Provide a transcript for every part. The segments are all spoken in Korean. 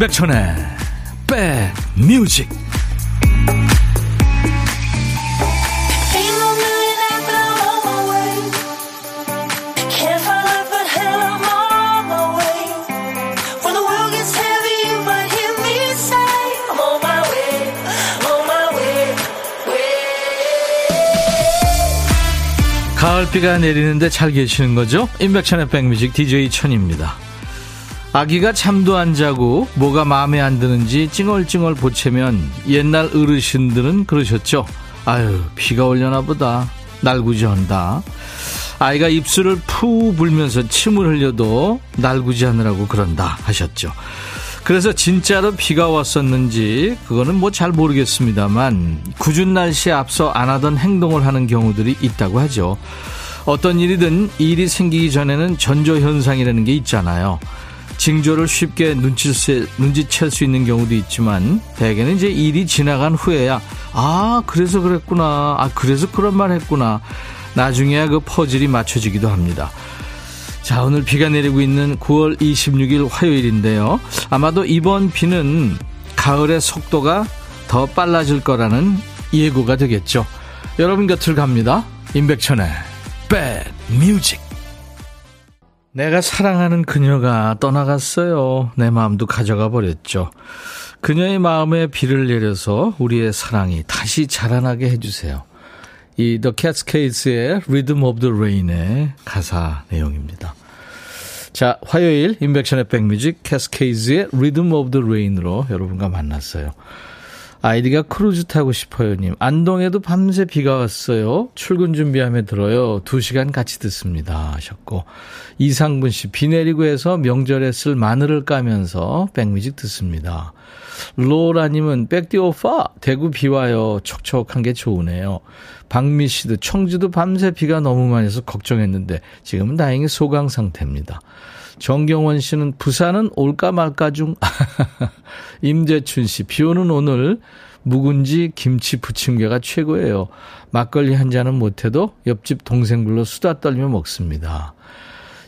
임백천의 백뮤직 가을비가 내리는데 잘 계시는 거죠? 임백천의 백뮤직 DJ 천입니다. 아기가 잠도 안 자고 뭐가 마음에 안 드는지 찡얼찡얼 보채면 옛날 어르신들은 그러셨죠. 아유 비가 올려나 보다. 날구지 한다. 아이가 입술을 푸 불면서 침을 흘려도 날구지 하느라고 그런다 하셨죠. 그래서 진짜로 비가 왔었는지 그거는 뭐 잘 모르겠습니다만 굳은 날씨에 앞서 안 하던 행동을 하는 경우들이 있다고 하죠. 어떤 일이든 일이 생기기 전에는 전조 현상이라는 게 있잖아요. 징조를 쉽게 눈치챌, 수 있는 경우도 있지만 대개는 이제 일이 지나간 후에야 아 그래서 그랬구나 아 그래서 그런 말 했구나 나중에야 그 퍼즐이 맞춰지기도 합니다. 자, 오늘 비가 내리고 있는 9월 26일 화요일인데요. 아마도 이번 비는 가을의 속도가 더 빨라질 거라는 예고가 되겠죠. 여러분 곁을 갑니다. 임백천의 백뮤직. 내가 사랑하는 그녀가 떠나갔어요. 내 마음도 가져가 버렸죠. 그녀의 마음에 비를 내려서 우리의 사랑이 다시 자라나게 해주세요. 이 The Cascades의 Rhythm of the Rain의 가사 내용입니다. 자, 화요일 인백션의 백뮤직 캐스케이즈의 Rhythm of the Rain으로 여러분과 만났어요. 아이디가 크루즈 타고 싶어요 님. 안동에도 밤새 비가 왔어요. 출근 준비하며 들어요. 두 시간 같이 듣습니다. 하셨고. 이상분 씨, 비 내리고 해서 명절에 쓸 마늘을 까면서 백뮤직 듣습니다. 로라님은 백디오파 대구 비 와요. 촉촉한 게 좋으네요. 박미 씨도 청주도 밤새 비가 너무 많이 해서 걱정했는데 지금은 다행히 소강 상태입니다. 정경원 씨는 부산은 올까 말까 중. 임재춘 씨, 비 오는 오늘 묵은지 김치 부침개가 최고예요. 막걸리 한 잔은 못해도 옆집 동생 불러 수다 떨며 먹습니다.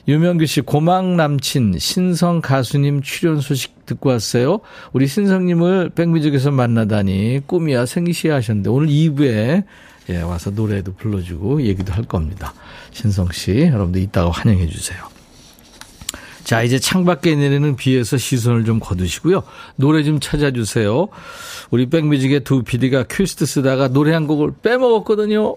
유명규 씨, 고막 남친, 신성 가수님 출연 소식 듣고 왔어요. 우리 신성님을 백뮤직에서 만나다니 꿈이야 생시야 하셨는데 오늘 2부에 예, 와서 노래도 불러주고 얘기도 할 겁니다. 신성 씨, 여러분들 이따가 환영해 주세요. 자, 이제 창밖에 내리는 비에서 시선을 좀 거두시고요. 노래 좀 찾아주세요. 우리 백뮤직의 두 PD가 퀴스트 쓰다가 노래 한 곡을 빼먹었거든요.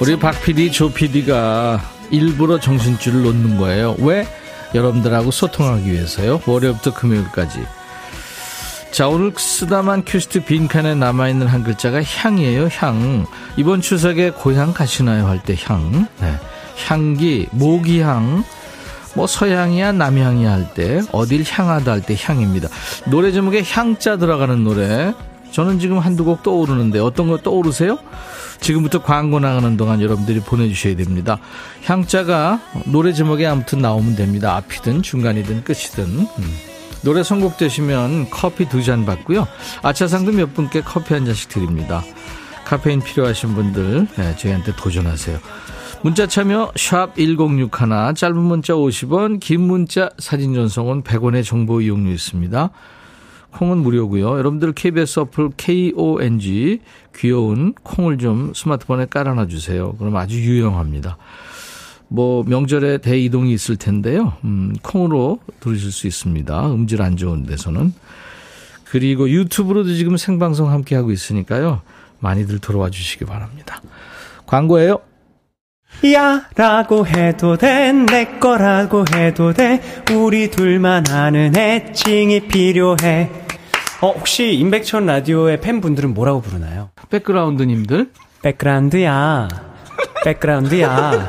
우리 박 PD, 조 PD가 일부러 정신줄을 놓는 거예요. 왜? 여러분들하고 소통하기 위해서요. 월요일부터 금요일까지. 자, 오늘 쓰다만 큐시트 빈칸에 남아있는 한 글자가 향이에요, 향. 이번 추석에 고향 가시나요? 할 때 향. 네. 향기, 모기향, 뭐 서향이야, 남향이야 할 때, 어딜 향하다 할 때 향입니다. 노래 제목에 향자 들어가는 노래. 저는 지금 한두 곡 떠오르는데 어떤 거 떠오르세요? 지금부터 광고 나가는 동안 여러분들이 보내주셔야 됩니다. 향자가 노래 제목에 아무튼 나오면 됩니다. 앞이든 중간이든 끝이든. 음. 노래 선곡되시면 커피 두 잔 받고요. 아차상도 몇 분께 커피 한 잔씩 드립니다. 카페인 필요하신 분들 네, 저희한테 도전하세요. 문자 참여 샵 1061, 짧은 문자 50원, 긴 문자 사진 전송은 100원의 정보 이용료 있습니다. 콩은 무료고요. 여러분들 KBS 어플 KONG 귀여운 콩을 좀 스마트폰에 깔아놔 주세요. 그럼 아주 유용합니다. 뭐 명절에 대이동이 있을 텐데요. 음, 콩으로 들으실 수 있습니다. 음질 안 좋은 데서는. 그리고 유튜브로도 지금 생방송 함께 하고 있으니까요. 많이들 들어와 주시기 바랍니다. 광고예요. 야 라고 해도 돼 내 거라고 해도 돼 우리 둘만 아는 애칭이 필요해 어 혹시 임백천 라디오의 팬분들은 뭐라고 부르나요? 백그라운드님들 백그라운드야 백그라운드야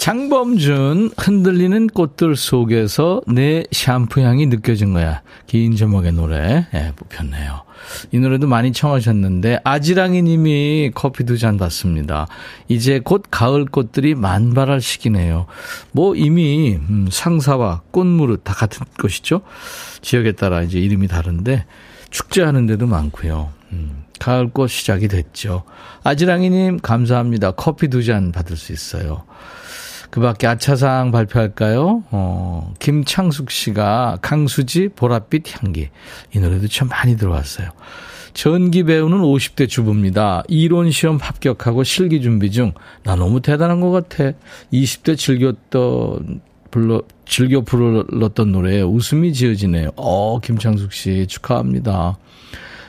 김범준 흔들리는 꽃들 속에서 내 샴푸 향이 느껴진 거야. 긴 제목의 노래 예, 뽑혔네요. 이 노래도 많이 청하셨는데 아지랑이 님이 커피 두 잔 받습니다. 이제 곧 가을 꽃들이 만발할 시기네요. 뭐 이미 음, 상사와 꽃무릇 다 같은 것이죠. 지역에 따라 이제 이름이 다른데 축제하는 데도 많고요. 음, 가을꽃 시작이 됐죠. 아지랑이 님 감사합니다. 커피 두 잔 받을 수 있어요. 그 밖에 아차상 발표할까요? 어, 김창숙 씨가 강수지 보랏빛 향기. 이 노래도 참 많이 들어왔어요. 전기 배우는 50대 주부입니다. 이론 시험 합격하고 실기 준비 중. 나 너무 대단한 것 같아. 20대 즐겼던, 불러, 즐겨 불렀던 노래에 웃음이 지어지네요. 어, 김창숙 씨 축하합니다.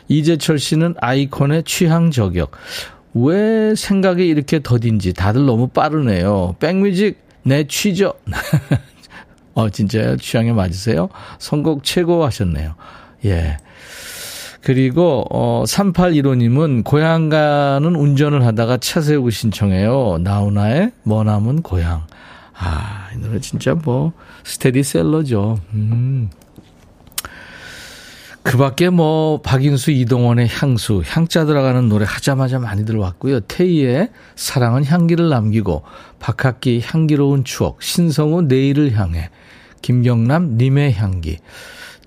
이재철 씨는 아이콘의 취향 저격. 왜 생각이 이렇게 더딘지 다들 너무 빠르네요. 백뮤직 내 취죠. 어, 진짜요? 취향에 맞으세요? 선곡 최고 하셨네요. 예. 그리고, 어, 3815님은 고향 가는 운전을 하다가 차 세우고 신청해요. 나훈아의 머나먼 고향. 아, 이 노래 진짜 뭐, 스테디셀러죠. 음. 그 밖에 뭐, 박인수, 이동원의 향수, 향자 들어가는 노래 하자마자 많이 들어왔고요. 테이의 사랑은 향기를 남기고, 박학기 향기로운 추억, 신성우 내일을 향해, 김경남 님의 향기,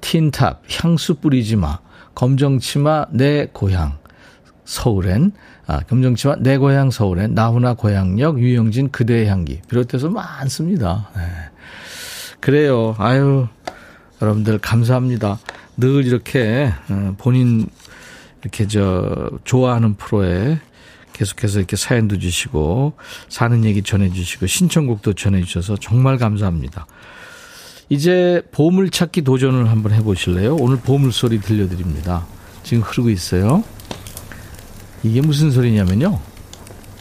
틴탑 향수 뿌리지 마, 검정치마 내 고향, 서울엔, 아, 검정치마 내 고향 서울엔, 나훈아 고향역, 유영진 그대의 향기, 비롯해서 많습니다. 네. 그래요. 아유, 여러분들 감사합니다. 늘 이렇게 어, 본인 이렇게 저 좋아하는 프로에 계속해서 이렇게 사연도 주시고 사는 얘기 전해주시고 신청곡도 전해주셔서 정말 감사합니다. 이제 보물찾기 도전을 한번 해보실래요? 오늘 보물소리 들려드립니다. 지금 흐르고 있어요. 이게 무슨 소리냐면요.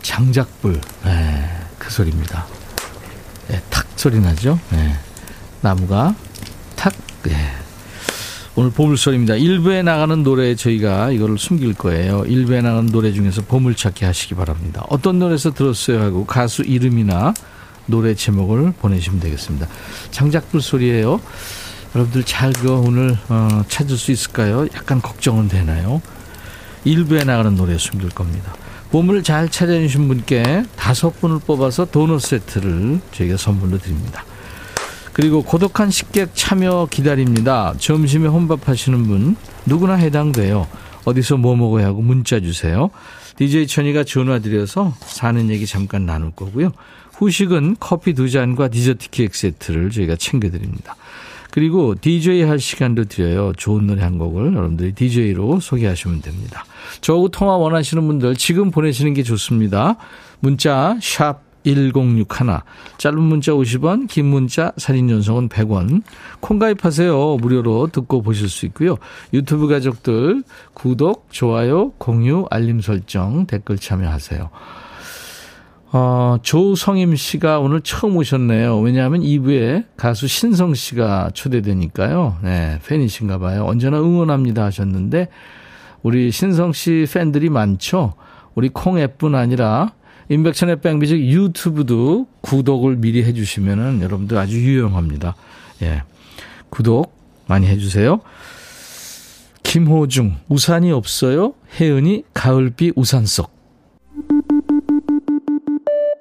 장작불. 네, 그 소리입니다. 네, 탁 소리 나죠? 네. 나무가 탁, 네. 오늘 보물소리입니다. 1부에 나가는 노래 저희가 이거를 숨길 거예요. 1부에 나가는 노래 중에서 보물찾기 하시기 바랍니다. 어떤 노래에서 들었어요 하고 가수 이름이나 노래 제목을 보내시면 되겠습니다. 장작불 소리예요. 여러분들 잘그 오늘 어, 찾을 수 있을까요? 약간 걱정은 되나요? 1부에 나가는 노래 숨길 겁니다. 보물 잘 찾아주신 분께 다섯 분을 뽑아서 도넛 세트를 저희가 선물로 드립니다. 그리고 고독한 식객 참여 기다립니다. 점심에 혼밥 하시는 분 누구나 해당돼요. 어디서 뭐 먹어야 하고 문자 주세요. DJ 천이가 전화 드려서 사는 얘기 잠깐 나눌 거고요. 후식은 커피 두 잔과 디저트 케이크 세트를 저희가 챙겨드립니다. 그리고 DJ 할 시간도 드려요. 좋은 노래 한 곡을 여러분들이 DJ로 소개하시면 됩니다. 저하고 통화 원하시는 분들 지금 보내시는 게 좋습니다. 문자 샵 1061. 짧은 문자 50원, 긴 문자 사진 연속은 100원. 콩 가입하세요. 무료로 듣고 보실 수 있고요. 유튜브 가족들 구독, 좋아요, 공유, 알림 설정, 댓글 참여하세요. 어, 조성임 씨가 오늘 처음 오셨네요. 왜냐하면 2부에 가수 신성 씨가 초대되니까요. 네, 팬이신가 봐요. 언제나 응원합니다 하셨는데, 우리 신성 씨 팬들이 많죠? 우리 콩 앱뿐 아니라 인백천의 백뮤직 유튜브도 구독을 미리 해주시면은 여러분들 아주 유용합니다. 예. 구독 많이 해주세요. 김호중, 우산이 없어요? 혜은이, 가을비 우산 속.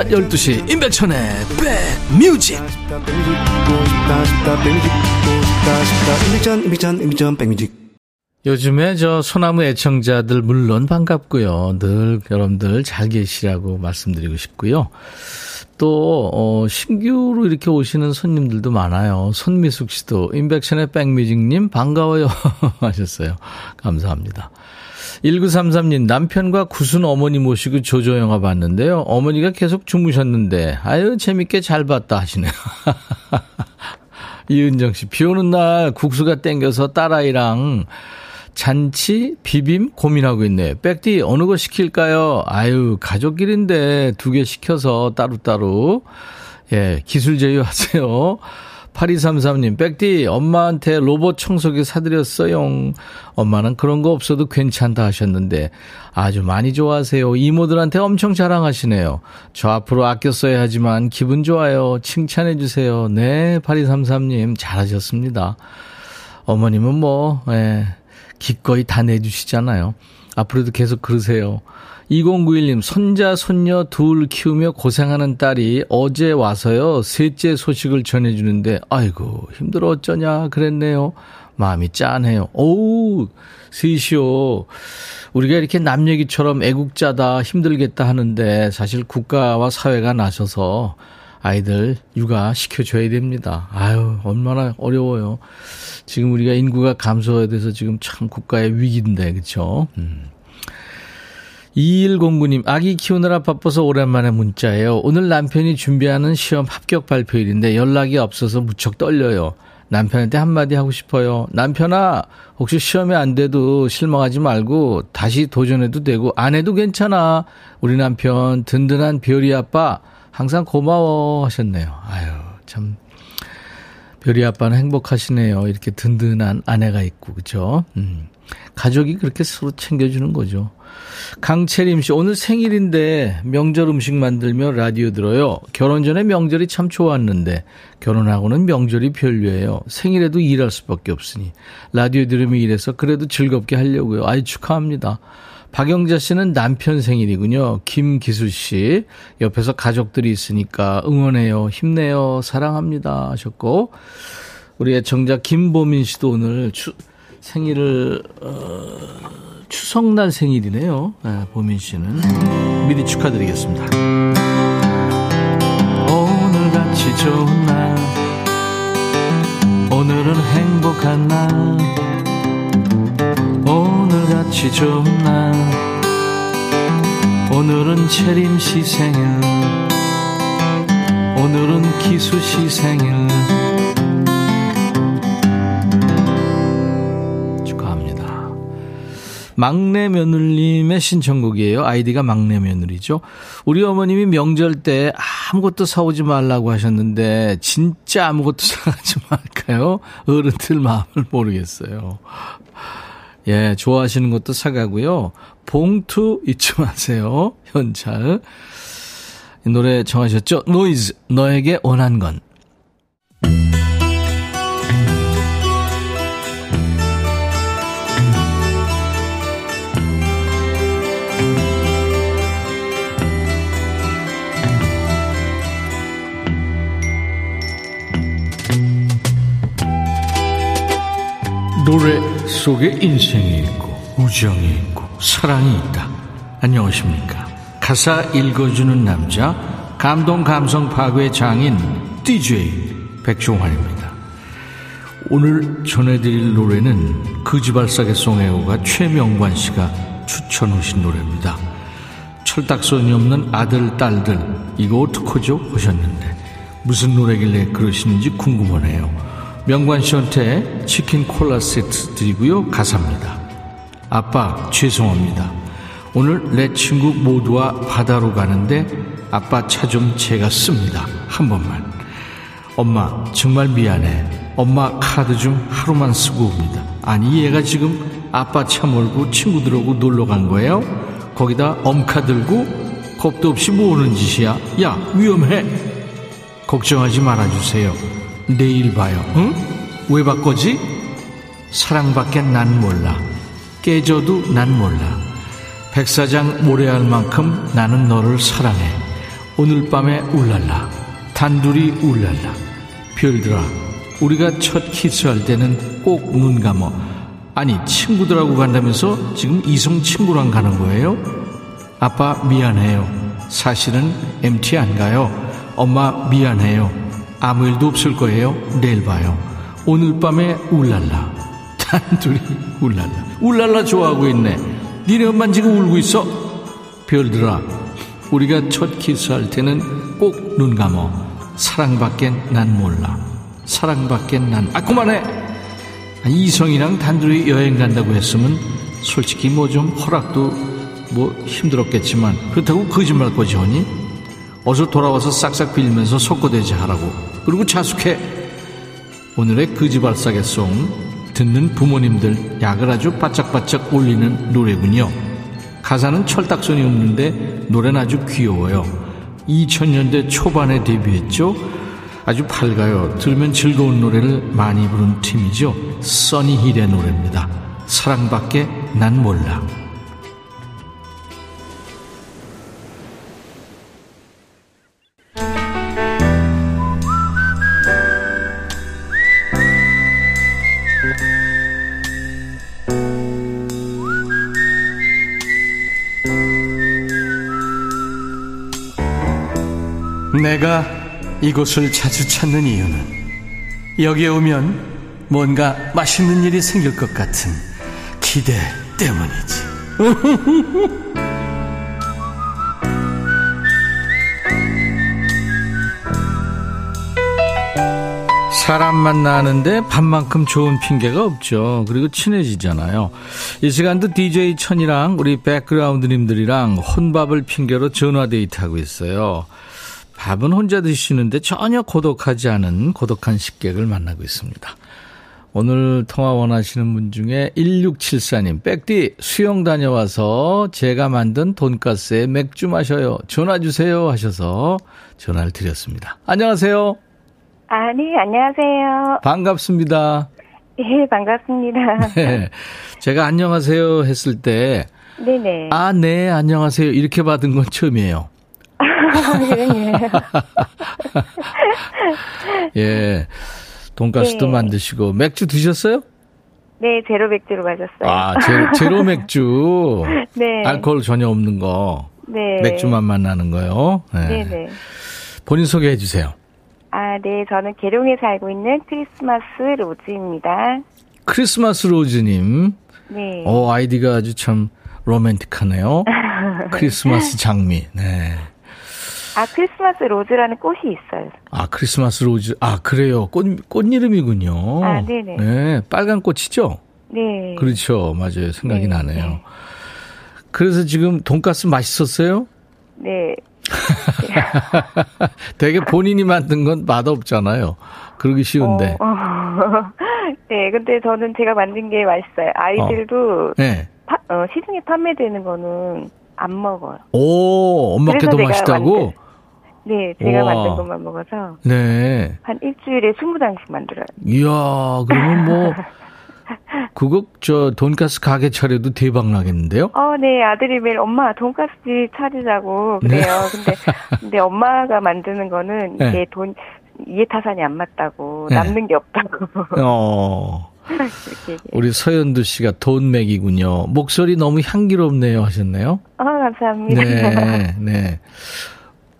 낮 12시 임백천의 백뮤직 요즘에 저 소나무 애청자들 물론 반갑고요. 늘 여러분들 잘 계시라고 말씀드리고 싶고요. 또 어, 신규로 이렇게 오시는 손님들도 많아요. 손미숙 씨도 임백천의 백뮤직님 반가워요 하셨어요. 감사합니다. 1933님, 남편과 구순 어머니 모시고 조조 영화 봤는데요. 어머니가 계속 주무셨는데, 아유, 재밌게 잘 봤다 하시네요. 이은정 씨, 비 오는 날 국수가 땡겨서 딸아이랑 잔치, 비빔 고민하고 있네요. 백디, 어느 거 시킬까요? 아유, 가족끼리인데 두 개 시켜서 따로따로. 예, 기술 제휴하세요. 8233님, 백디, 엄마한테 로봇 청소기 사드렸어요. 엄마는 그런 거 없어도 괜찮다 하셨는데, 아주 많이 좋아하세요. 이모들한테 엄청 자랑하시네요. 저 앞으로 아껴 써야 하지만 기분 좋아요. 칭찬해주세요. 네, 8233님, 잘하셨습니다. 어머님은 뭐, 예, 기꺼이 다 내주시잖아요. 앞으로도 계속 그러세요. 2091님, 손자, 손녀 둘 키우며 고생하는 딸이 어제 와서요, 셋째 소식을 전해주는데, 아이고, 힘들어 어쩌냐, 그랬네요. 마음이 짠해요. 오우, 셋이요. 우리가 이렇게 남 얘기처럼 애국자다, 힘들겠다 하는데, 사실 국가와 사회가 나서서 아이들 육아 시켜줘야 됩니다. 아유, 얼마나 어려워요. 지금 우리가 인구가 감소해야 돼서 지금 참 국가의 위기인데, 그쵸? 음. 2109님, 아기 키우느라 바빠서 오랜만에 문자예요. 오늘 남편이 준비하는 시험 합격 발표일인데 연락이 없어서 무척 떨려요. 남편한테 한마디 하고 싶어요. 남편아, 혹시 시험에 안 돼도 실망하지 말고 다시 도전해도 되고 안 해도 괜찮아. 우리 남편 든든한 별이 아빠 항상 고마워 하셨네요. 아유, 참. 별이 아빠는 행복하시네요. 이렇게 든든한 아내가 있고, 그죠? 음. 가족이 그렇게 서로 챙겨주는 거죠. 강채림 씨, 오늘 생일인데 명절 음식 만들며 라디오 들어요. 결혼 전에 명절이 참 좋았는데 결혼하고는 명절이 별로예요. 생일에도 일할 수밖에 없으니 라디오 들으며 일해서 그래도 즐겁게 하려고요. 아이 축하합니다. 박영자 씨는 남편 생일이군요. 김기술 씨 옆에서 가족들이 있으니까 응원해요. 힘내요. 사랑합니다 하셨고 우리 의정작 김보민 씨도 오늘 추, 생일을 어, 추석날 생일이네요. 네, 보민 씨는. 미리 축하드리겠습니다. 오늘같이 좋은 날. 오늘은 행복한 날. 오늘같이 좋은 날. 오늘은 채림 씨 생일. 오늘은 기수 씨 생일 막내 며느님의 신청곡이에요. 아이디가 막내 며느리죠. 우리 어머님이 명절 때 아무것도 사오지 말라고 하셨는데 진짜 아무것도 사가지 말까요? 어른들 마음을 모르겠어요. 예, 좋아하시는 것도 사가고요. 봉투 잊지 마세요. 현찰. 노래 정하셨죠? 노이즈, 너에게 원한 건. 노래 속에 인생이 있고 우정이 있고 사랑이 있다. 안녕하십니까. 가사 읽어주는 남자 감동 감성 파괴 장인 DJ 백종환입니다. 오늘 전해드릴 노래는 그지발사계 송혜호가 최명관 씨가 추천하신 노래입니다. 철딱선이 없는 아들 딸들 이거 어떡하죠 하셨는데 무슨 노래길래 그러시는지 궁금하네요. 명관 씨한테 치킨 콜라 세트 드리고요. 가사입니다. 아빠, 죄송합니다. 오늘 내 친구 모두와 바다로 가는데 아빠 차 좀 제가 씁니다. 한 번만. 엄마, 정말 미안해. 엄마 카드 좀 하루만 쓰고 옵니다. 아니, 얘가 지금 아빠 차 몰고 친구들하고 놀러 간 거예요? 거기다 엄카 들고 겁도 없이 뭐하는 짓이야? 야, 위험해. 걱정하지 말아주세요. 내일 봐요. 응? 왜 바꿔지? 사랑밖에 난 몰라. 깨져도 난 몰라. 백사장 모래알 만큼 나는 너를 사랑해. 오늘 밤에 울랄라. 단둘이 울랄라. 별들아, 우리가 첫 키스할 때는 꼭 눈 감어. 아니, 친구들하고 간다면서 지금 이성 친구랑 가는 거예요? 아빠 미안해요. 사실은 MT 안 가요. 엄마 미안해요. 아무 일도 없을 거예요. 내일 봐요. 오늘 밤에 울랄라. 단둘이 울랄라. 울랄라 좋아하고 있네. 니네 엄만 지금 울고 있어? 별들아, 우리가 첫 키스할 때는 꼭 눈 감어. 사랑밖엔 난 몰라. 사랑밖엔 난, 아, 그만해! 이성이랑 단둘이 여행 간다고 했으면 솔직히 뭐 좀 허락도 뭐 힘들었겠지만 그렇다고 거짓말거지 하니? 어서 돌아와서 싹싹 빌면서 속고대지 하라고. 그리고 자숙해. 오늘의 거지발사계송 듣는 부모님들 약을 아주 바짝바짝 올리는 노래군요. 가사는 철딱선이 없는데 노래는 아주 귀여워요. 2000년대 초반에 데뷔했죠. 아주 밝아요. 들으면 즐거운 노래를 많이 부른 팀이죠. 써니힐의 노래입니다. 사랑밖에 난 몰라. 내가 이곳을 자주 찾는 이유는 여기에 오면 뭔가 맛있는 일이 생길 것 같은 기대 때문이지. 사람 만나는데 밥만큼 좋은 핑계가 없죠. 그리고 친해지잖아요. 이 시간도 DJ 천이랑 우리 백그라운드님들이랑 혼밥을 핑계로 전화 데이트하고 있어요. 밥은 혼자 드시는데 전혀 고독하지 않은 고독한 식객을 만나고 있습니다. 오늘 통화 원하시는 분 중에 1674님, 백디 수영 다녀와서 제가 만든 돈가스에 맥주 마셔요. 전화 주세요 하셔서 전화를 드렸습니다. 안녕하세요. 아, 네, 안녕하세요. 반갑습니다. 예, 반갑습니다. 네, 제가 안녕하세요 했을 때, 네네. 아, 네, 안녕하세요. 이렇게 받은 건 처음이에요. 그러네요. 예. 돈가스도 네. 만드시고, 맥주 드셨어요? 네, 제로 맥주로 마셨어요. 아, 제로, 제로 맥주. 네. 알코올 전혀 없는 거. 네. 맥주만 만나는 거요. 네. 네네. 본인 소개해 주세요. 아, 네, 저는 계룡에 살고 있는 크리스마스 로즈입니다. 크리스마스 로즈님. 네. 어, 아이디가 아주 참 로맨틱하네요. 크리스마스 장미. 네. 아, 크리스마스 로즈라는 꽃이 있어요. 아, 크리스마스 로즈. 아, 그래요. 꽃, 꽃 이름이군요. 아, 네네. 네. 빨간 꽃이죠? 네. 그렇죠. 맞아요. 생각이 네, 나네요. 네. 그래서 지금 돈가스 맛있었어요? 네. 되게 본인이 만든 건 맛없잖아요. 그러기 쉬운데. 어, 어. 네, 근데 저는 제가 만든 게 맛있어요. 아이들도 네. 파- 어, 시중에 판매되는 거는 안 먹어요. 오, 엄마께도 맛있다고? 네, 제가 우와. 만든 것만 먹어서 네. 한 일주일에 20장씩 만들어요. 이야, 그러면 뭐, 그거, 저, 돈가스 가게 차려도 대박 나겠는데요? 어, 네, 아들이 매일 엄마 돈가스집 차리자고 그래요. 근데 근데 엄마가 만드는 거는 네. 이게 돈 이해 타산이 안 맞다고 네. 남는 게 없다고 어. 우리 서현두 씨가 돈맥이군요. 목소리 너무 향기롭네요 하셨네요? 어, 감사합니다. 네, 네.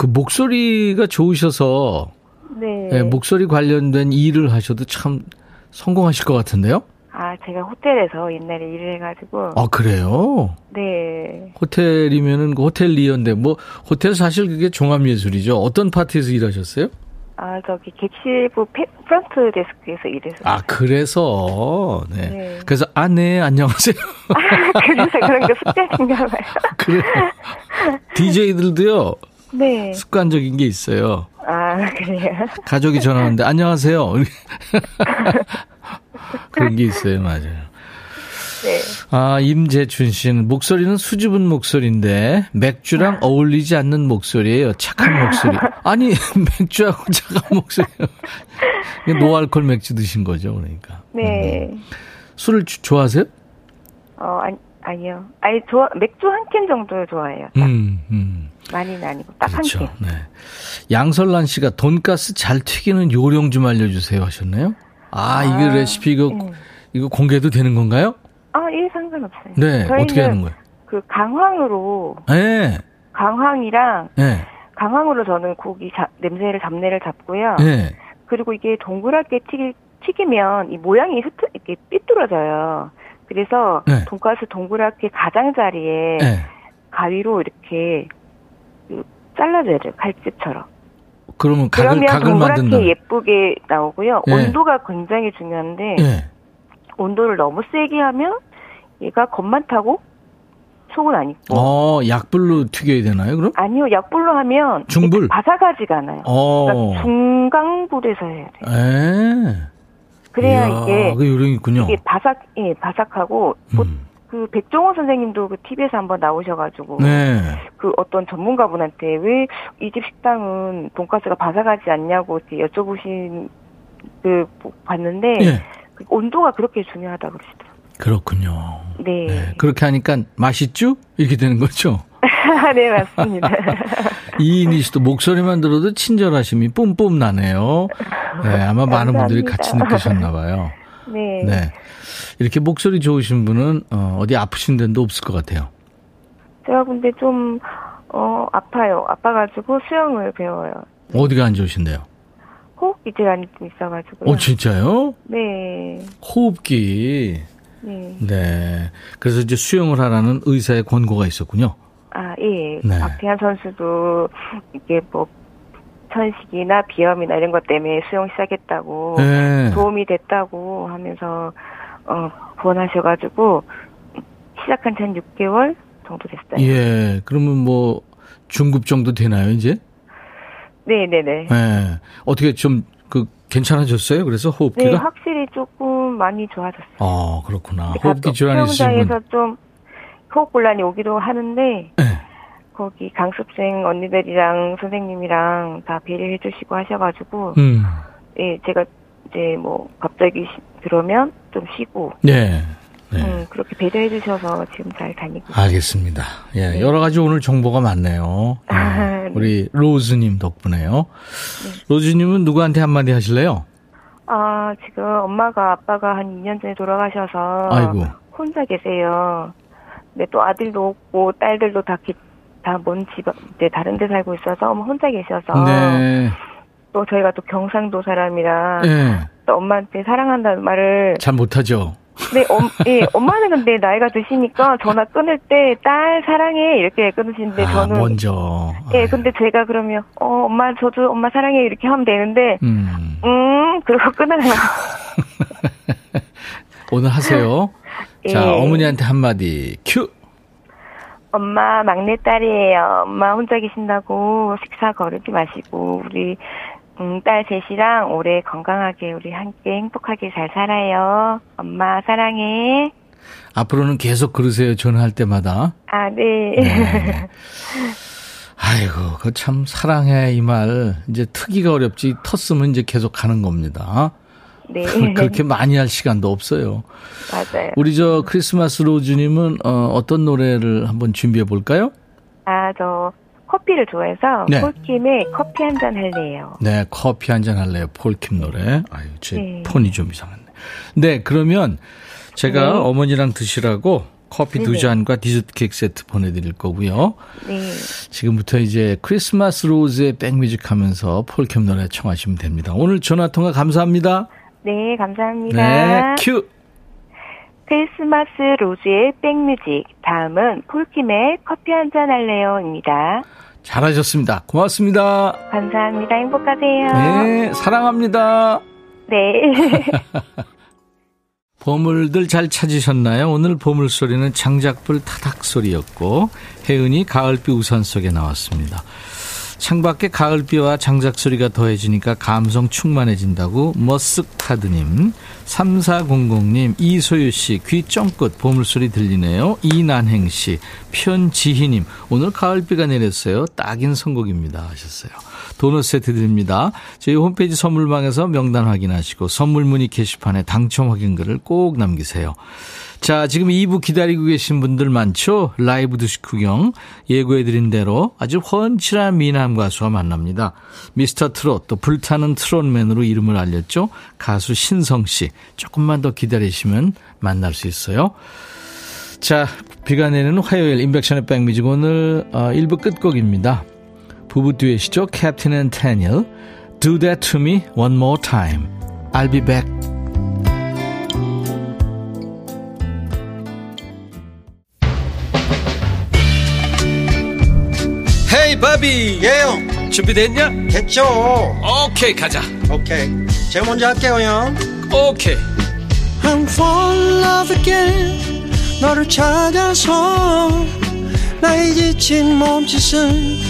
그 목소리가 좋으셔서, 네. 네, 목소리 관련된 일을 하셔도 참 성공하실 것 같은데요? 아, 제가 호텔에서 옛날에 일을 해가지고 아, 그래요? 네. 호텔이면은 그 호텔리어인데, 뭐, 호텔 사실 그게 종합예술이죠. 어떤 파트에서 일하셨어요? 아, 저기 객실부 페, 프런트 데스크에서 일해서 아, 그래서, 네. 네. 그래서, 아, 네, 안녕하세요. 그래서 그런 거 숙제인가 봐요. 그래요. DJ들도요, 네. 습관적인 게 있어요. 아, 그래요. 가족이 전화하는데, 안녕하세요. 그런 게 있어요, 맞아요. 네. 아, 임재춘 씨는 목소리는 수줍은 목소리인데 맥주랑 어울리지 않는 목소리예요. 착한 목소리. 아니, 맥주하고 착한 목소리. 노알콜 맥주 드신 거죠, 그러니까. 네. 술을 주- 좋아하세요? 어, 아니, 아니요. 아니, 좋아, 맥주 한 캔 정도 좋아해요. 딱. 음, 음. 많이는 아니고, 딱한 그렇죠. 캔. 네. 양설란 씨가 돈가스 잘 튀기는 요령 좀 알려주세요 하셨나요? 아, 이거 아, 레시피 이거, 네. 이거 공개도 되는 건가요? 아, 예, 상관없어요. 네. 어떻게 하는 거예요? 그 강황으로, 네. 강황이랑, 네. 강황으로 저는 고기 잡, 냄새를, 잡내를 잡고요. 네. 그리고 이게 동그랗게 튀기, 튀기면 이 모양이 흩, 이렇게 삐뚤어져요. 그래서 네. 돈가스 동그랗게 가장자리에 네. 가위로 이렇게 그 잘라줘야 돼요. 칼집처럼. 그러면 각을, 그러면 각을 만든다. 예쁘게 나오고요. 예. 온도가 굉장히 중요한데 예. 온도를 너무 세게 하면 얘가 겉만 타고 속은 안 익고 어, 약불로 튀겨야 되나요, 그럼? 아니요 약불로 하면 중불? 바삭하지가 않아요. 어. 그러니까 중강불에서 해야 돼요. 에. 그래야 이야, 이게 그 요령이 있군요. 이게 바삭 예 바삭하고 보- 음. 그 백종원 선생님도 그 TV에서 한번 나오셔가지고 네. 그 어떤 전문가분한테 왜 이 집 식당은 돈가스가 바삭하지 않냐고 이렇게 여쭤보신 그 보- 봤는데 예. 그 온도가 그렇게 중요하다고 그러시더라고요. 그렇군요. 네. 네. 그렇게 하니까 맛있죠? 이렇게 되는 거죠. 네, 맞습니다. 이인희 씨도 목소리만 들어도 친절하심이 뿜뿜 나네요. 네, 아마 많은 분들이 같이. 느끼셨나 봐요. 네. 네. 이렇게 목소리 좋으신 분은 어, 어디 아프신 데도 없을 것 같아요. 제가 근데 좀, 어, 아파요. 아파가지고 수영을 배워요. 어디가 안 좋으신데요? 호흡기 질환이 좀 있어가지고요. 어, 진짜요? 네. 호흡기. 네. 네. 그래서 이제 수영을 하라는 의사의 권고가 있었군요. 아, 예. 네. 박태환 선수도 이게 뭐, 천식이나 비염이나 이런 것 때문에 수영 시작했다고. 네. 도움이 됐다고 하면서, 어, 권하셔가지고, 시작한 지 한 6개월 정도 됐어요. 예. 그러면 뭐 중급 정도 되나요, 이제? 네 네 네. 예. 어떻게 좀 그 괜찮아졌어요? 그래서 네, 호흡기가? 확실히 조금 많이 좋아졌어요. 아, 그렇구나. 호흡기 질환이. 수영장에서 좀 호흡 곤란이 오기도 하는데 네. 거기 강습생 언니들이랑 선생님이랑 다 배려해 주시고 하셔가지고 음. 예 제가 이제 뭐 갑자기 쉬- 그러면 좀 쉬고 네. 네. 음, 그렇게 배려해 주셔서 지금 잘 다니고 알겠습니다. 예, 네. 여러 가지 오늘 정보가 많네요. 예, 아, 네. 우리 로즈님 덕분에요. 로즈님은 누구한테 한마디 하실래요? 아 지금 엄마가 아빠가 한 2년 전에 돌아가셔서 아이고. 혼자 계세요. 근데 또 아들도 없고 딸들도 다 다먼 집, 이제 다른 데 살고 있어서 혼자 계셔서 네. 또 저희가 또 경상도 사람이라 예, 또 엄마한테 사랑한다는 말을 잘 못하죠. 네, 엄, 예, 엄마는 근데 나이가 드시니까 전화 끊을 때 딸 사랑해 이렇게 끊으시는데 아, 저는 먼저. 예, 아유, 근데 제가 그러면 어 엄마 저도 엄마 사랑해 이렇게 하면 되는데 음. 음 그러고 끊어요. 오늘 하세요. 자, 예. 어머니한테 한마디 큐. 엄마 막내딸이에요. 엄마 혼자 계신다고 식사 거르지 마시고 우리 음, 딸 셋이랑 오래 건강하게 우리 함께 행복하게 잘 살아요. 엄마 사랑해. 앞으로는 계속 그러세요. 전화할 때마다. 아, 네. 네. 아이고, 그 참 사랑해 이 말 이제 트기가 어렵지 텄으면 이제 계속 가는 겁니다. 네. 그렇게 많이 할 시간도 없어요. 맞아요. 우리 저 크리스마스 로즈님은 어, 어떤 노래를 한번 준비해 볼까요? 아, 저 커피를 좋아해서 네. 폴킴의 커피 한 잔 할래요. 네, 커피 한 잔 할래요. 폴킴 노래. 아유, 제 네. 폰이 좀 이상했네. 네, 그러면 제가 네. 어머니랑 드시라고 커피 두. 잔과 디저트 케이크 세트 보내드릴 거고요. 네. 지금부터 이제 크리스마스 로즈의 백뮤직 하면서 폴킴 노래 청하시면 됩니다. 오늘 전화 통화 감사합니다. 네, 감사합니다. 네, 큐! 크리스마스 로즈의 백뮤직. 다음은 폴킴의 커피 한잔 할래요입니다. 잘하셨습니다. 고맙습니다. 감사합니다. 행복하세요. 네, 사랑합니다. 네. 보물들 잘 찾으셨나요? 오늘 보물 소리는 장작불 타닥 소리였고 혜은이 가을비 우산 속에 나왔습니다. 창밖에 가을비와 장작 소리가 더해지니까 감성 충만해진다고 머쓱카드님, 3400님, 이소유씨, 귀 쫑긋 보물소리 들리네요. 이난행씨, 편지희님, 오늘 가을비가 내렸어요. 딱인 선곡입니다. 하셨어요. 도넛 세트 드립니다. 저희 홈페이지 선물방에서 명단 확인하시고 선물 문의 게시판에 당첨 확인글을 꼭 남기세요. 자, 지금 2부 기다리고 계신 분들 많죠? 라이브 두식 구경 예고해드린 대로 아주 훤칠한 미남 가수와 만납니다. 미스터 트롯 또 불타는 트롯맨으로 이름을 알렸죠? 가수 신성 씨. 조금만 더 기다리시면 만날 수 있어요. 자, 비가 내리는 화요일 임백천의 백뮤직 오늘 어, 1부 끝곡입니다. 부부 듀엣이죠. 캡틴 앤 테닐. Do that to me one more time. I'll be back. 헤이 바비. 예요. 준비됐냐? 됐죠. 오케이 okay, 가자. 오케이. Okay. 제가 먼저 할게요 형. 오케이. Okay. I'm falling in love again. 너를 찾아서 나의 지친 몸짓은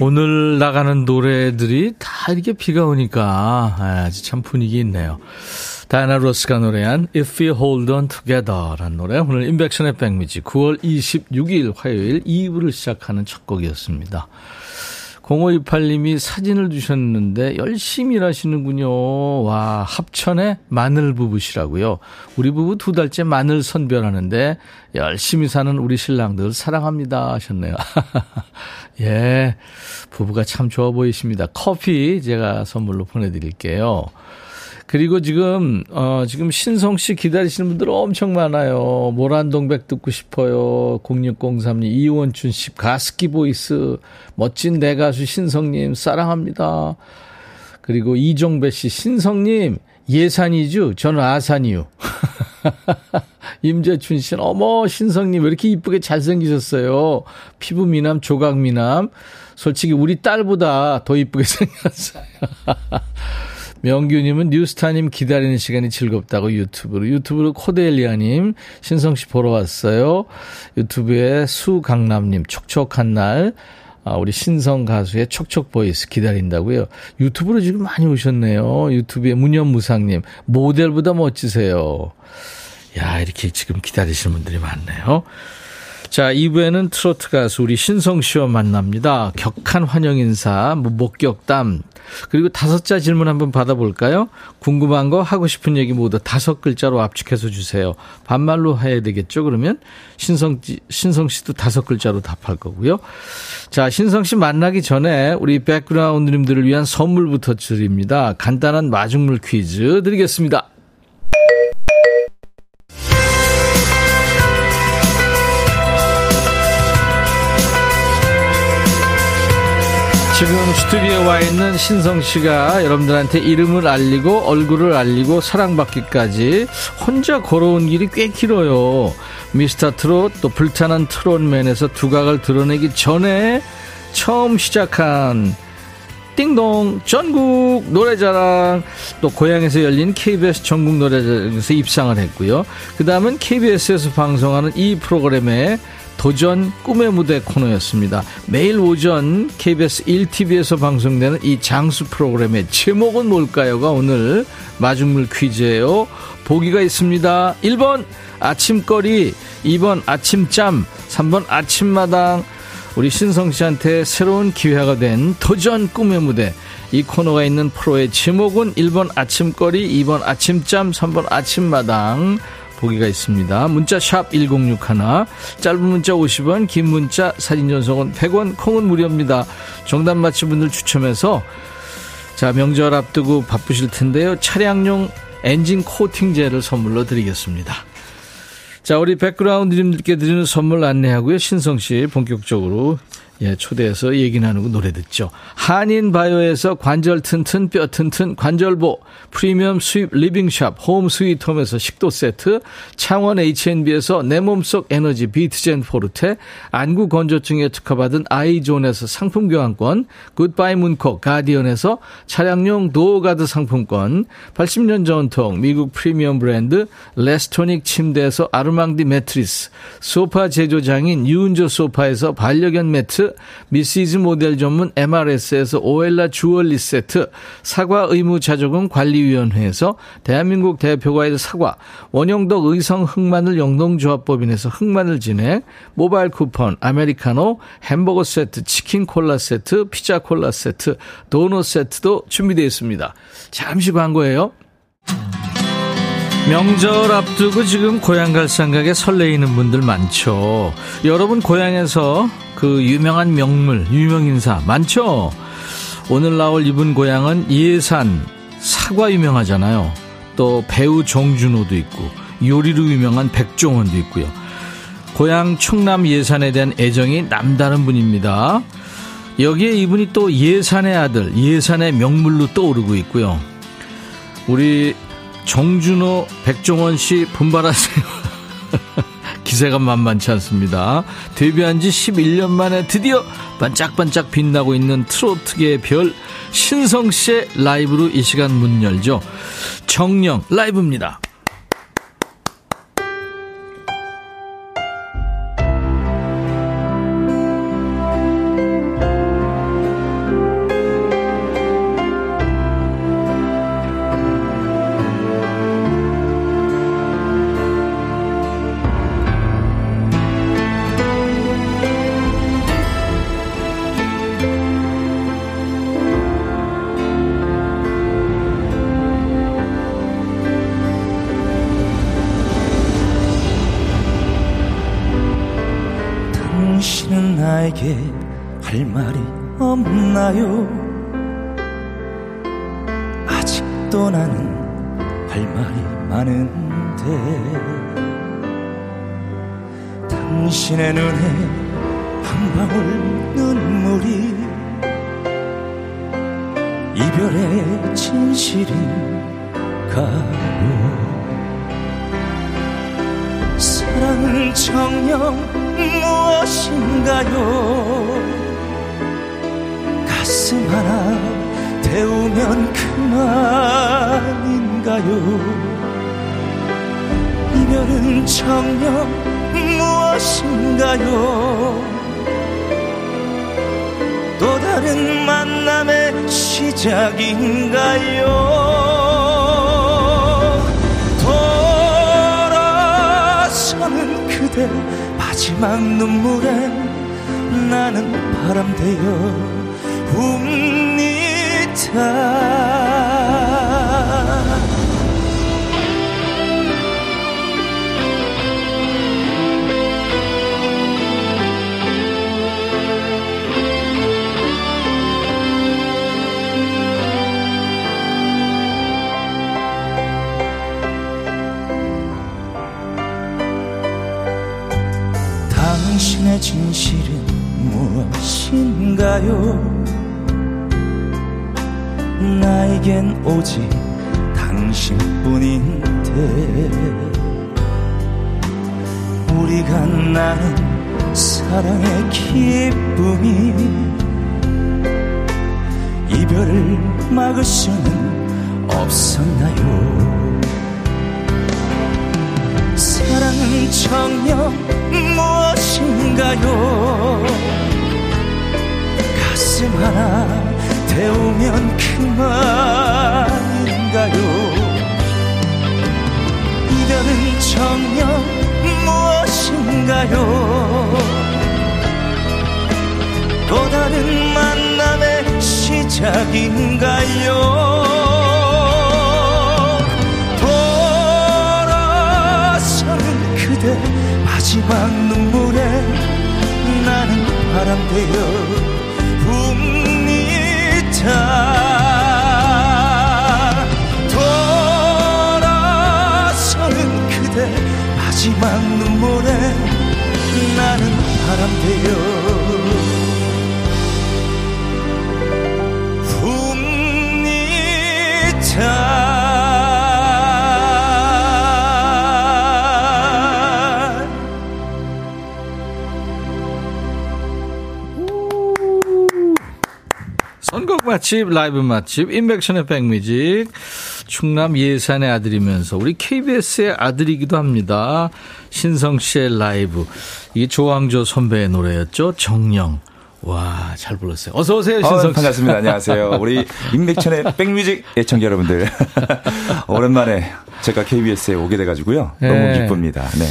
오늘 나가는 노래들이 다 이렇게 비가 오니까 아주 참 분위기 있네요. 다이나 로스가 노래한 If We Hold On Together 라는 노래 오늘 인백션의 백미지 9월 26일 화요일 2부를 시작하는 첫 곡이었습니다. 0528님이 사진을 주셨는데 열심히 일하시는군요. 와, 합천의 마늘 부부시라고요. 우리 부부 두 달째 마늘 선별하는데 열심히 사는 우리 신랑들 사랑합니다 하셨네요. 예, 부부가 참 좋아 보이십니다. 커피 제가 선물로 보내드릴게요. 그리고 지금 어 지금 신성 씨 기다리시는 분들 엄청 많아요. 모란동백 듣고 싶어요. 0603님 이원춘 씨 husky voice 멋진 내 가수 신성님 사랑합니다. 그리고 이종배 씨 신성님 예산이죠. 저는 아산이요. 임재춘 씨는 어머 신성님 왜 이렇게 이쁘게 잘생기셨어요. 피부 미남 조각 미남. 솔직히 우리 딸보다 더 이쁘게 생겼어요. 명규님은 뉴스타님 기다리는 시간이 즐겁다고 유튜브로. 유튜브로 코데일리아님, 신성씨 보러 왔어요. 유튜브에 수강남님, 촉촉한 날. 아, 우리 신성 가수의 촉촉 voice 기다린다고요. 유튜브로 지금 많이 오셨네요. 유튜브에 문현무상님, 모델보다 멋지세요. 야, 이렇게 지금 기다리시는 분들이 많네요. 자, 2부에는 트로트 가수 우리 신성 씨와 만납니다. 격한 환영 인사, 뭐 목격담, 그리고 다섯 자 질문 한번 받아볼까요? 궁금한 거, 하고 싶은 얘기 모두 다섯 글자로 압축해서 주세요. 반말로 해야 되겠죠, 그러면? 신성, 신성 씨도 다섯 글자로 답할 거고요. 자, 신성 씨 만나기 전에 우리 백그라운드님들을 위한 선물부터 드립니다. 간단한 마중물 퀴즈 드리겠습니다. 지금 스튜디오에 와 있는 신성 씨가 여러분들한테 이름을 알리고 얼굴을 알리고 사랑받기까지 혼자 걸어온 길이 꽤 길어요. 미스터 트롯 또 불타는 트롯맨에서 두각을 드러내기 전에 처음 시작한 띵동 전국 노래자랑 또 고향에서 열린 KBS 전국 노래자랑에서 입상을 했고요. 그 다음은 KBS에서 방송하는 이 프로그램에 도전 꿈의 무대 코너였습니다. 매일 오전 KBS 1TV에서 방송되는 이 장수 프로그램의 제목은 뭘까요가 오늘 마중물 퀴즈예요. 보기가 있습니다. 1번 아침거리, 2번 아침잠, 3번 아침마당. 우리 신성 씨한테 새로운 기회가 된 도전 꿈의 무대. 이 코너가 있는 프로의 제목은 1번 아침거리, 2번 아침잠, 3번 아침마당. 보기가 있습니다. 문자 샵 1061, 짧은 문자 50원, 긴 문자 사진 전송은 100원, 콩은 무료입니다. 정답 맞힌 분들 추첨해서 자 명절 앞두고 바쁘실 텐데요. 차량용 엔진 코팅제를 선물로 드리겠습니다. 자 우리 백그라운드님들께 드리는 선물 안내하고요. 신성 씨 본격적으로 예, 초대해서 얘기 나누고 노래 듣죠. 한인 바이오에서 관절 튼튼 뼈 튼튼 관절보 프리미엄 수입 리빙샵 홈 스위트홈에서 식도 세트 창원 H&B에서 내 몸속 에너지 비트젠 포르테 안구 건조증에 특허받은 아이존에서 상품 교환권 굿바이 문콕 가디언에서 차량용 도어가드 상품권 80년 전통 미국 프리미엄 브랜드 레스토닉 침대에서 아르망디 매트리스 소파 제조장인 유운조 소파에서 반려견 매트 미시즈 모델 전문 MRS에서 오엘라 주얼리 세트, 사과 의무 자조금 관리위원회에서 대한민국 대표과일 사과, 원형덕 의성 흑마늘 영농조합법인에서 흑마늘 진행, 모바일 쿠폰, 아메리카노, 햄버거 세트, 치킨 콜라 세트, 피자 콜라 세트, 도넛 세트도 준비되어 있습니다. 잠시 광고예요. 명절 앞두고 지금 고향 갈 생각에 설레이는 분들 많죠. 여러분 고향에서 그 유명한 명물, 유명인사 많죠? 오늘 나올 이분 고향은 예산, 사과 유명하잖아요. 또 배우 정준호도 있고 요리로 유명한 백종원도 있고요. 고향 충남 예산에 대한 애정이 남다른 분입니다. 여기에 이분이 또 예산의 아들, 예산의 명물로 떠오르고 있고요. 우리 정준호, 백종원 씨 분발하세요. 기세가 만만치 않습니다. 데뷔한 지 11년 만에 드디어 반짝반짝 빛나고 있는 트로트계의 별 신성 씨의 라이브로 이 시간 문 열죠. 정령 라이브입니다. 나에겐 오직 당신뿐인데 우리가 나는 사랑의 기쁨이 이별을 막을 수는 없었나요? 사랑은 정녕 무엇인가요? 가슴 하나 태우면 그만인가요? 이별은 정녕 무엇인가요? 또 다른 만남의 시작인가요? 돌아서는 그대 마지막 눈물에 나는 바람 되어 마지막 눈물에 나는 바람 되어 웁니다 맛집, 라이브 맛집, 임백천의 백뮤직. 충남 예산의 아들이면서 우리 KBS의 아들이기도 합니다. 신성 씨의 라이브. 이게 조항조 선배의 노래였죠. 정녕. 와, 잘 불렀어요. 어서오세요, 신성 씨. 어, 반갑습니다. 안녕하세요. 우리 임백천의 백뮤직 애청자 여러분들. 오랜만에 제가 KBS에 오게 돼가지고요. 너무 네. 기쁩니다. 네.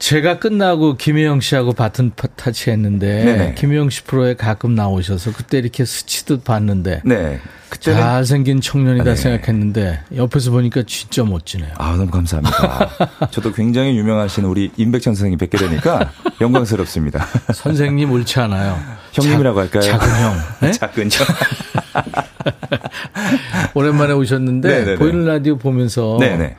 제가 끝나고 김혜영 씨하고 바톤 타치 했는데 네네. 김혜영 씨 프로에 가끔 나오셔서 그때 이렇게 스치듯 봤는데 네. 그때는 잘생긴 청년이다 네. 생각했는데 옆에서 보니까 진짜 멋지네요. 아 너무 감사합니다. 저도 굉장히 유명하신 우리 임백천 선생님 뵙게 되니까 영광스럽습니다. 선생님 옳지 않아요. 형님이라고 할까요? 작은 형. 네? 작은 형. 오랜만에 오셨는데 네네네. 보이는 라디오 보면서 네네.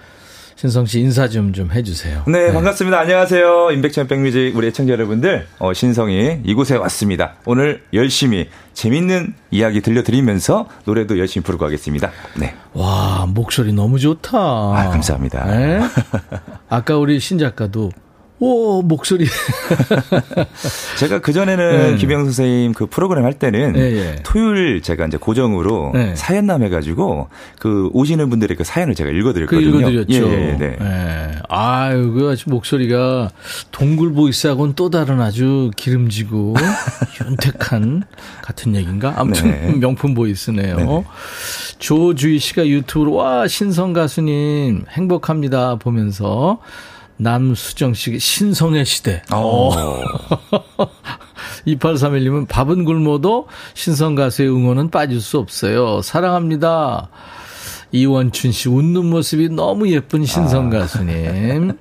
신성 씨 인사 좀 좀 해주세요. 네, 네, 반갑습니다. 안녕하세요. 인백천 백뮤직 우리 애청자 여러분들, 어, 신성이 이곳에 왔습니다. 오늘 열심히 재밌는 이야기 들려드리면서 노래도 열심히 부르고 가겠습니다. 네. 와, 목소리 너무 좋다. 아, 감사합니다. 네? 아까 우리 신 작가도 오, 목소리. 제가 그전에는 네. 김영 선생님 그 프로그램 할 때는 네, 네. 토요일 제가 이제 고정으로 네. 사연남 해가지고 그 오시는 분들의 그 사연을 제가 읽어드렸거든요. 그 읽어드렸죠. 예, 예, 네. 네. 아유, 그 아주 목소리가 동굴 보이스하고는 또 다른 아주 기름지고 윤택한 같은 얘기인가? 아무튼 네. 명품 보이스네요. 네. 조주희 씨가 유튜브로 와, 신성 가수님 행복합니다 보면서 남수정 씨 신성의 시대. 어. 2831님은 밥은 굶어도 신성 가수의 응원은 빠질 수 없어요. 사랑합니다. 이원춘 씨 웃는 모습이 너무 예쁜 신성 아. 가수님.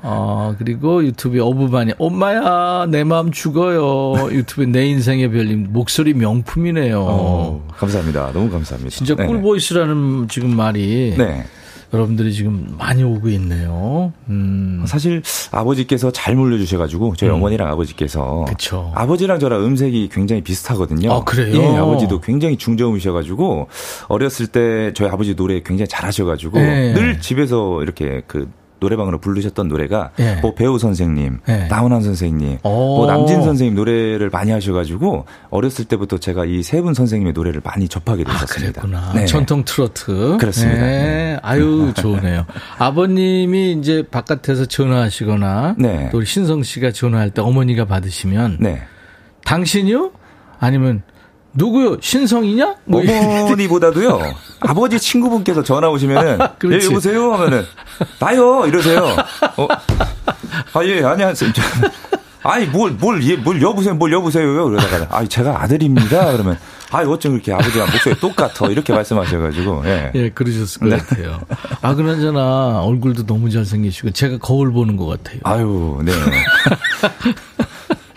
어, 그리고 유튜브에 어부반이, 엄마야, 내 마음 죽어요. 유튜브에 내 인생의 별님, 목소리 명품이네요. 어, 감사합니다. 너무 감사합니다. 진짜 네. 꿀보이스라는 지금 말이. 네. 여러분들이 지금 많이 오고 있네요. 음. 사실 아버지께서 잘 물려주셔가지고 저희 음. 어머니랑 아버지께서 그쵸. 아버지랑 저랑 음색이 굉장히 비슷하거든요. 아 그래요? 예, 아버지도 굉장히 중저음이셔가지고 어렸을 때 저희 아버지 노래 굉장히 잘하셔가지고 네. 늘 집에서 이렇게 그 노래방으로 부르셨던 노래가 예. 뭐 배우 선생님, 예. 나훈아 선생님, 뭐 남진 선생님 노래를 많이 하셔가지고 어렸을 때부터 제가 이 세 분 선생님의 노래를 많이 접하게 아, 되셨습니다. 아. 네. 전통 트로트. 그렇습니다. 네. 네. 아유 좋네요. 아버님이 이제 바깥에서 전화하시거나 네. 또 신성 씨가 전화할 때 어머니가 받으시면 네. 당신이요? 아니면 누구요? 신성이냐? 뭐 어머니보다도요. 아버지 친구분께서 전화 오시면은 예, 여보세요 하면은 나요 이러세요. 어, 아예 안녕하세요. 아니 뭘뭘뭘 뭘 여보세요 뭘 여보세요 그러다가 아 제가 아들입니다 그러면 아 어쩜 그렇게 아버지랑 목소리 똑같아 이렇게 말씀하셔가지고 예, 예 그러셨을 것 네. 같아요. 아 그나저나 얼굴도 너무 잘생기시고 제가 거울 보는 것 같아요. 아유 네.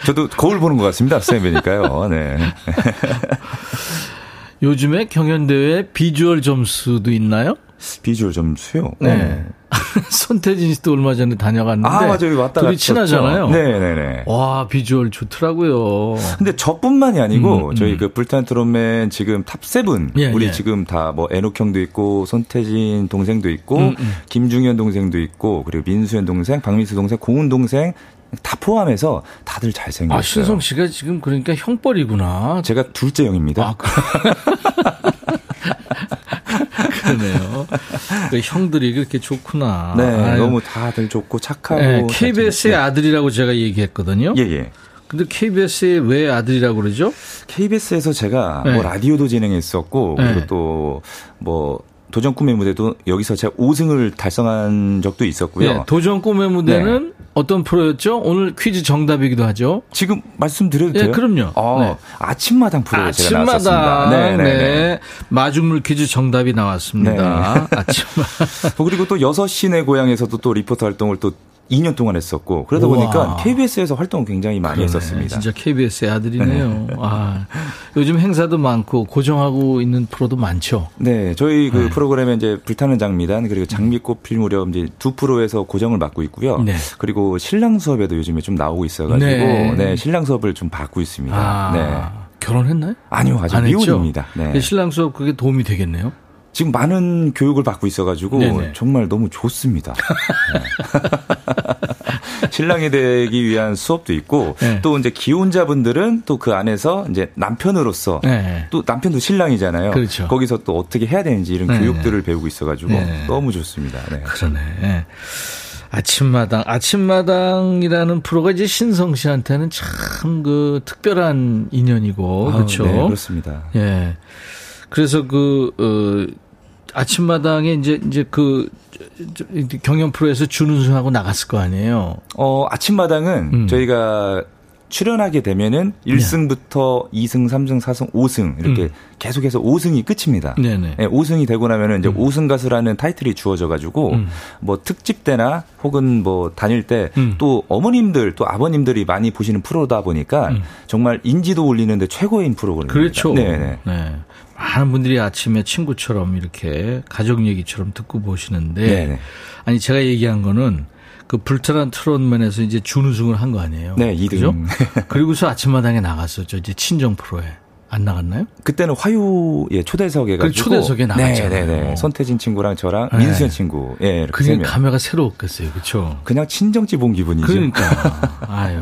저도 거울 보는 것 같습니다. 쌤이니까요. 네. 요즘에 경연대회 비주얼 점수도 있나요? 비주얼 점수요? 네. 손태진 씨도 얼마 전에 다녀갔는데. 아, 맞아요. 왔다 둘이 친하잖아요. 네네네. 와, 비주얼 좋더라고요. 근데 저뿐만이 아니고, 음, 저희 음. 그 불타는 트롯맨 지금 top seven. 예, 우리 예. 지금 다 뭐 에녹 형도 있고, 손태진 동생도 있고, 음, 음. 김중연 동생도 있고, 그리고 민수현 동생, 박민수 동생, 공훈 동생, 다 포함해서 다들 잘생겼어요. 아, 신성 씨가 지금 그러니까 형벌이구나. 제가 둘째 형입니다. 아, 그러네요. 그 형들이 그렇게 좋구나. 네, 아유. 너무 다들 좋고 착하고. 네, KBS의 아들이라고 제가 얘기했거든요. 예, 예. 근데 KBS의 왜 아들이라고 그러죠? KBS에서 제가 네. 뭐 라디오도 진행했었고, 그리고 네. 또뭐 도전 꿈의 무대도 여기서 제가 5승을 달성한 적도 있었고요. 네, 도전 꿈의 무대는 네. 어떤 프로였죠? 오늘 퀴즈 정답이기도 하죠. 지금 말씀드려도 돼요? 네, 그럼요. 아, 네. 아침마당 프로 아침마당. 제가 나왔었습니다. 네, 네, 네. 마중물 퀴즈 정답이 나왔습니다. 네. 아침마당. 그리고 또 6시 내 고향에서도 또 리포터 활동을 또 2년 동안 했었고 그러다 우와. 보니까 KBS에서 활동을 굉장히 많이 그러네. 했었습니다. 진짜 KBS의 아들이네요. 네. 아, 요즘 행사도 많고 고정하고 있는 프로도 많죠. 네, 저희 그 네. 프로그램에 이제 불타는 장미단 그리고 장미꽃 필 무렵 이제 두 프로에서 고정을 맡고 있고요. 네. 그리고 신랑 수업에도 요즘에 좀 나오고 있어가지고 네, 네 신랑 수업을 좀 받고 있습니다. 아, 네. 결혼했나요? 아니요, 아직 미혼입니다. 네. 신랑 수업 그게 도움이 되겠네요. 지금 많은 교육을 받고 있어가지고 네네. 정말 너무 좋습니다. 네. 신랑이 되기 위한 수업도 있고 네. 또 이제 기혼자분들은 또 그 안에서 이제 남편으로서 네. 또 남편도 신랑이잖아요. 그렇죠. 거기서 또 어떻게 해야 되는지 이런 네. 교육들을 배우고 있어가지고 네. 너무 좋습니다. 네. 그러네. 아침마당, 아침마당이라는 프로가 이제 신성 씨한테는 참 그 특별한 인연이고, 아, 그렇죠. 네, 그렇습니다. 예. 그래서 그, 어, 아침마당에 이제, 이제 그, 경연 프로에서 준우승하고 나갔을 거 아니에요? 어, 아침마당은 음. 저희가 출연하게 되면은 1승부터 네. 2승, 3승, 4승, 5승 이렇게 음. 계속해서 5승이 끝입니다. 네네. 네, 5승이 되고 나면은 이제 음. 5승 가수라는 타이틀이 주어져 가지고 음. 뭐 특집 때나 혹은 뭐 다닐 때또 음. 어머님들 또 아버님들이 많이 보시는 프로다 보니까 음. 정말 인지도 올리는데 최고인 프로그램입니다. 그렇죠. 네네. 네. 많은 분들이 아침에 친구처럼 이렇게 가족 얘기처럼 듣고 보시는데 네네. 아니 제가 얘기한 거는 그 불타란 트롯맨에서 이제 준우승을 한 거 아니에요. 네, 2등. 그죠? 그리고서 아침마당에 나갔었죠. 이제 친정 프로에. 안 나갔나요? 그때는 화요에 초대석에 가지고 초대석에 나갔잖아요. 네, 네, 네. 손태진 친구랑 저랑 네. 민수현 친구. 예, 네, 그냥 감회가 새로웠겠어요. 그렇죠? 그냥 친정집 본 기분이죠. 그러니까. 아유.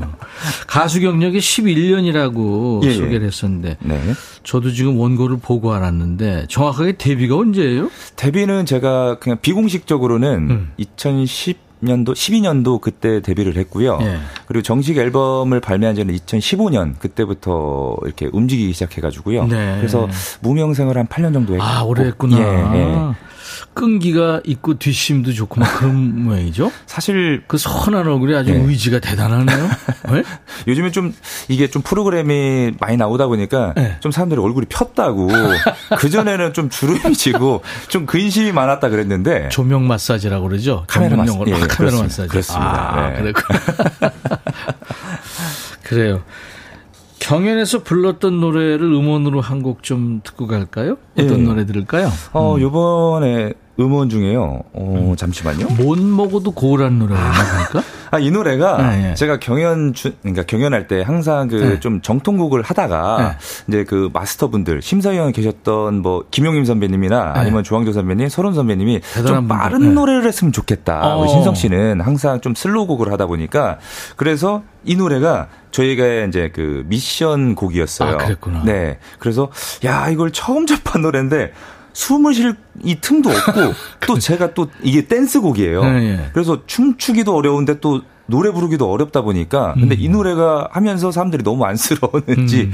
가수 경력이 11년이라고 예, 예, 소개를 했었는데 네. 저도 지금 원고를 보고 알았는데 정확하게 데뷔가 언제예요? 데뷔는 제가 그냥 비공식적으로는 음. 2010 년도 12년도 그때 데뷔를 했고요. 예. 그리고 정식 앨범을 발매한 지는 2015년 그때부터 이렇게 움직이기 시작해가지고요. 네. 그래서 무명 생활 한 8년 정도 했고. 아 오래 했구나. 예, 예. 끈기가 있고 뒷심도 좋고 막 그런 모양이죠? 사실 그 선한 얼굴이 아주 네. 의지가 대단하네요. 네? 요즘에 좀 이게 좀 프로그램이 많이 나오다 보니까 네. 좀 사람들이 얼굴이 폈다고 그 전에는 좀 주름이 지고 좀 근심이 많았다 그랬는데 조명 마사지라고 그러죠. 카메라 마사지. 예, 아, 카메라 마사지. 그렇습니다. 아, 네. 그래요. 경연에서 불렀던 노래를 음원으로 한 곡 좀 듣고 갈까요? 어떤 예. 노래 들을까요? 어, 음. 요번에 음원 중에요. 어, 음. 잠시만요. 못 먹어도 고우란 노래입니까? 아, 이 노래가 네, 네. 제가 경연 주, 그러니까 경연할 때 항상 그좀 네. 정통곡을 하다가 이제 그 마스터분들 심사위원 계셨던 뭐 김용임 선배님이나 아니면 조항조 선배님, 서론 선배님이 좀 빠른 분들. 노래를 했으면 좋겠다. 어. 신성 씨는 항상 좀 슬로우곡을 하다 보니까 그래서 이 노래가 저희가 이제 그 미션 곡이었어요. 아, 그랬구나. 네. 그래서 야, 이걸 처음 접한 노래인데 숨을 쉴 이 틈도 없고 또 제가 또 이게 댄스곡이에요. 네, 네. 그래서 춤추기도 어려운데 또 노래 부르기도 어렵다 보니까 근데 음. 이 노래가 하면서 사람들이 너무 안쓰러웠는지 음.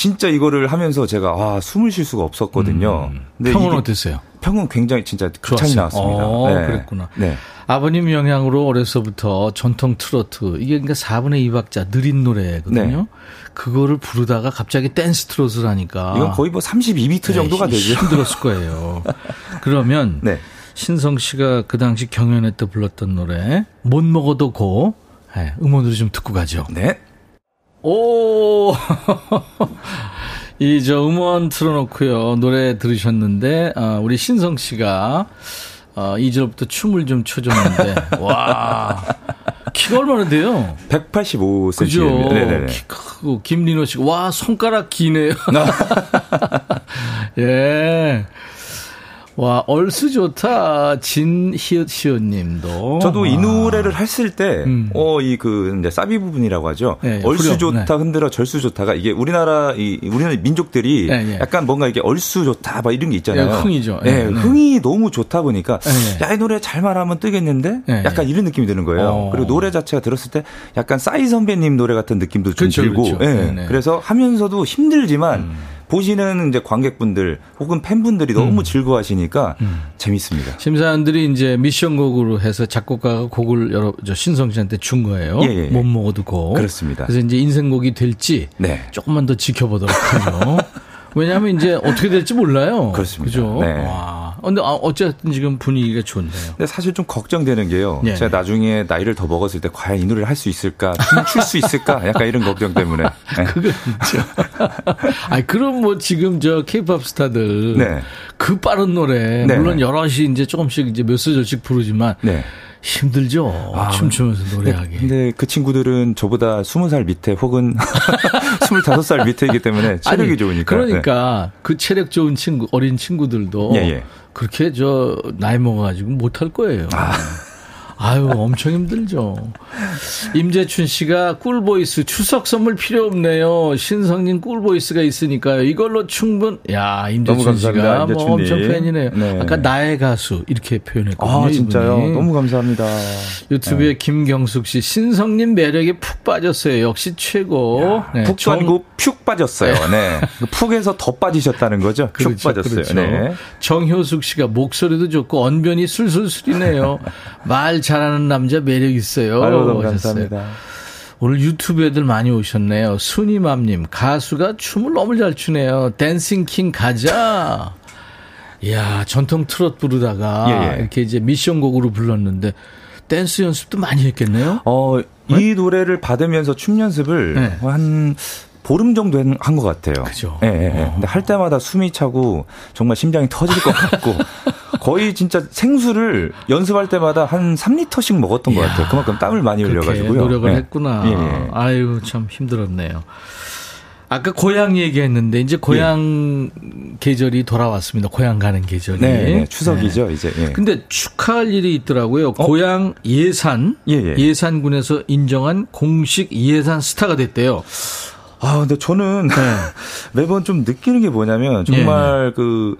진짜 이거를 하면서 제가 아 숨을 쉴 수가 없었거든요. 음. 근데 평은 어땠어요? 평은 굉장히 진짜 극찬이 나왔습니다. 어, 네. 그랬구나. 네. 아버님 영향으로 어려서부터 전통 트로트 이게 그러니까 4분의 2박자 느린 노래거든요. 네. 그거를 부르다가 갑자기 댄스 트롯을 하니까 이건 거의 뭐 32비트 정도가 되죠. 힘들었을 거예요. 그러면 네. 신성 씨가 그 당시 경연회 때 불렀던 노래 못 먹어도 고 네, 음원으로 좀 듣고 가죠. 네. 오. 이 저 음원 틀어놓고요 노래 들으셨는데 어, 우리 신성 씨가 어, 2절부터 춤을 좀 춰줬는데 와 키가 얼마나 돼요? 185cm. 그죠? 네네네. 키 크고 김리노 씨가 와 손가락 기네요. 예. 와, 얼쑤 좋다. 진희읒 시오 님도. 저도 이 노래를 했을 때, 음. 어, 이 그, 이제 사비 부분이라고 하죠. 네, 얼쑤 좋다, 네. 흔들어, 절수 좋다가 이게 우리나라, 이, 우리나라 민족들이 네, 네. 약간 뭔가 이게 얼쑤 좋다, 막 이런 게 있잖아요. 네, 흥이죠. 네, 네, 흥이 너무 좋다 보니까, 야, 이 노래 잘만 하면 뜨겠는데? 약간 이런 느낌이 드는 거예요. 어. 그리고 노래 자체가 들었을 때 약간 싸이 선배님 노래 같은 느낌도 좀 그렇죠, 들고, 그렇죠. 예. 그래서 하면서도 힘들지만, 음. 보시는 이제 관객분들 혹은 팬분들이 너무 음. 즐거워하시니까 음. 재밌습니다. 심사위원들이 이제 미션곡으로 해서 작곡가가 곡을 여러 저 신성 씨한테 준 거예요. 예, 예. 못 먹어도 곡. 그렇습니다. 그래서 이제 인생곡이 될지 네. 조금만 더 지켜보도록 하죠. 왜냐하면 이제 어떻게 될지 몰라요. 그렇습니다. 그죠? 네. 와. 근데 아, 어쨌든 지금 분위기가 좋네요. 근데 사실 좀 걱정되는 게요. 네. 제가 나중에 나이를 더 먹었을 때 과연 이 노래를 할 수 있을까? 춤출 수 있을까? 약간 이런 걱정 때문에. 네. 그건 있죠. 아니, 그럼 뭐 지금 저 케이팝 스타들 네. 그 빠른 노래 네. 물론 여럿이 이제 조금씩 이제 몇 소절씩 부르지만 네. 힘들죠. 아, 춤추면서 노래하기. 근데 그 친구들은 저보다 20살 밑에 혹은 25살 밑에이기 때문에 체력이 아니, 좋으니까. 그러니까 네. 그 체력 좋은 친구, 어린 친구들도 예, 예. 그렇게 저 나이 먹어가지고 못할 거예요. 아. 아유, 엄청 힘들죠. 임재춘 씨가 꿀voice 추석 선물 필요 없네요. 신성님 꿀voice가 있으니까요. 이걸로 충분. 야, 임재춘 씨가 뭐 엄청 팬이네요. 네. 아까 나의 가수 이렇게 표현했거든요. 아, 진짜요? 이분이. 너무 감사합니다. 유튜브에 네. 김경숙 씨 신성님 매력에 푹 빠졌어요. 역시 최고. 네, 푹 정... 빠지고 푹 빠졌어요. 네. 그 푹에서 더 빠지셨다는 거죠? 그렇죠, 푹 빠졌어요. 그렇죠. 네. 정효숙 씨가 목소리도 좋고 언변이 술술술이네요. 말 잘하는 남자 매력 있어요. 아유, 너무 감사합니다. 오늘 유튜브에들 많이 오셨네요. 순이맘님, 가수가 춤을 너무 잘 추네요. dancing king 가자. 이야, 전통 트롯 부르다가 예, 예. 이렇게 이제 미션곡으로 불렀는데 댄스 연습도 많이 했겠네요? 어, 이 네? 노래를 받으면서 춤 연습을 네. 한 보름 정도 한 것 같아요. 그죠. 예, 예, 예. 근데 할 때마다 숨이 차고 정말 심장이 터질 것 같고 거의 진짜 생수를 연습할 때마다 한 3리터씩 먹었던 것 같아요. 그만큼 땀을 많이 흘려가지고요. 노력을 예. 했구나. 예, 예. 아유 참 힘들었네요. 아까 고향 얘기했는데 이제 고향 예. 계절이 돌아왔습니다. 고향 가는 계절이. 네, 네 추석이죠 네. 이제. 예. 근데 축하할 일이 있더라고요. 어? 고향 예산 예, 예. 산군에서 인정한 공식 예산 스타가 됐대요. 아 근데 저는 네. 매번 좀 느끼는 게 뭐냐면 정말 예. 그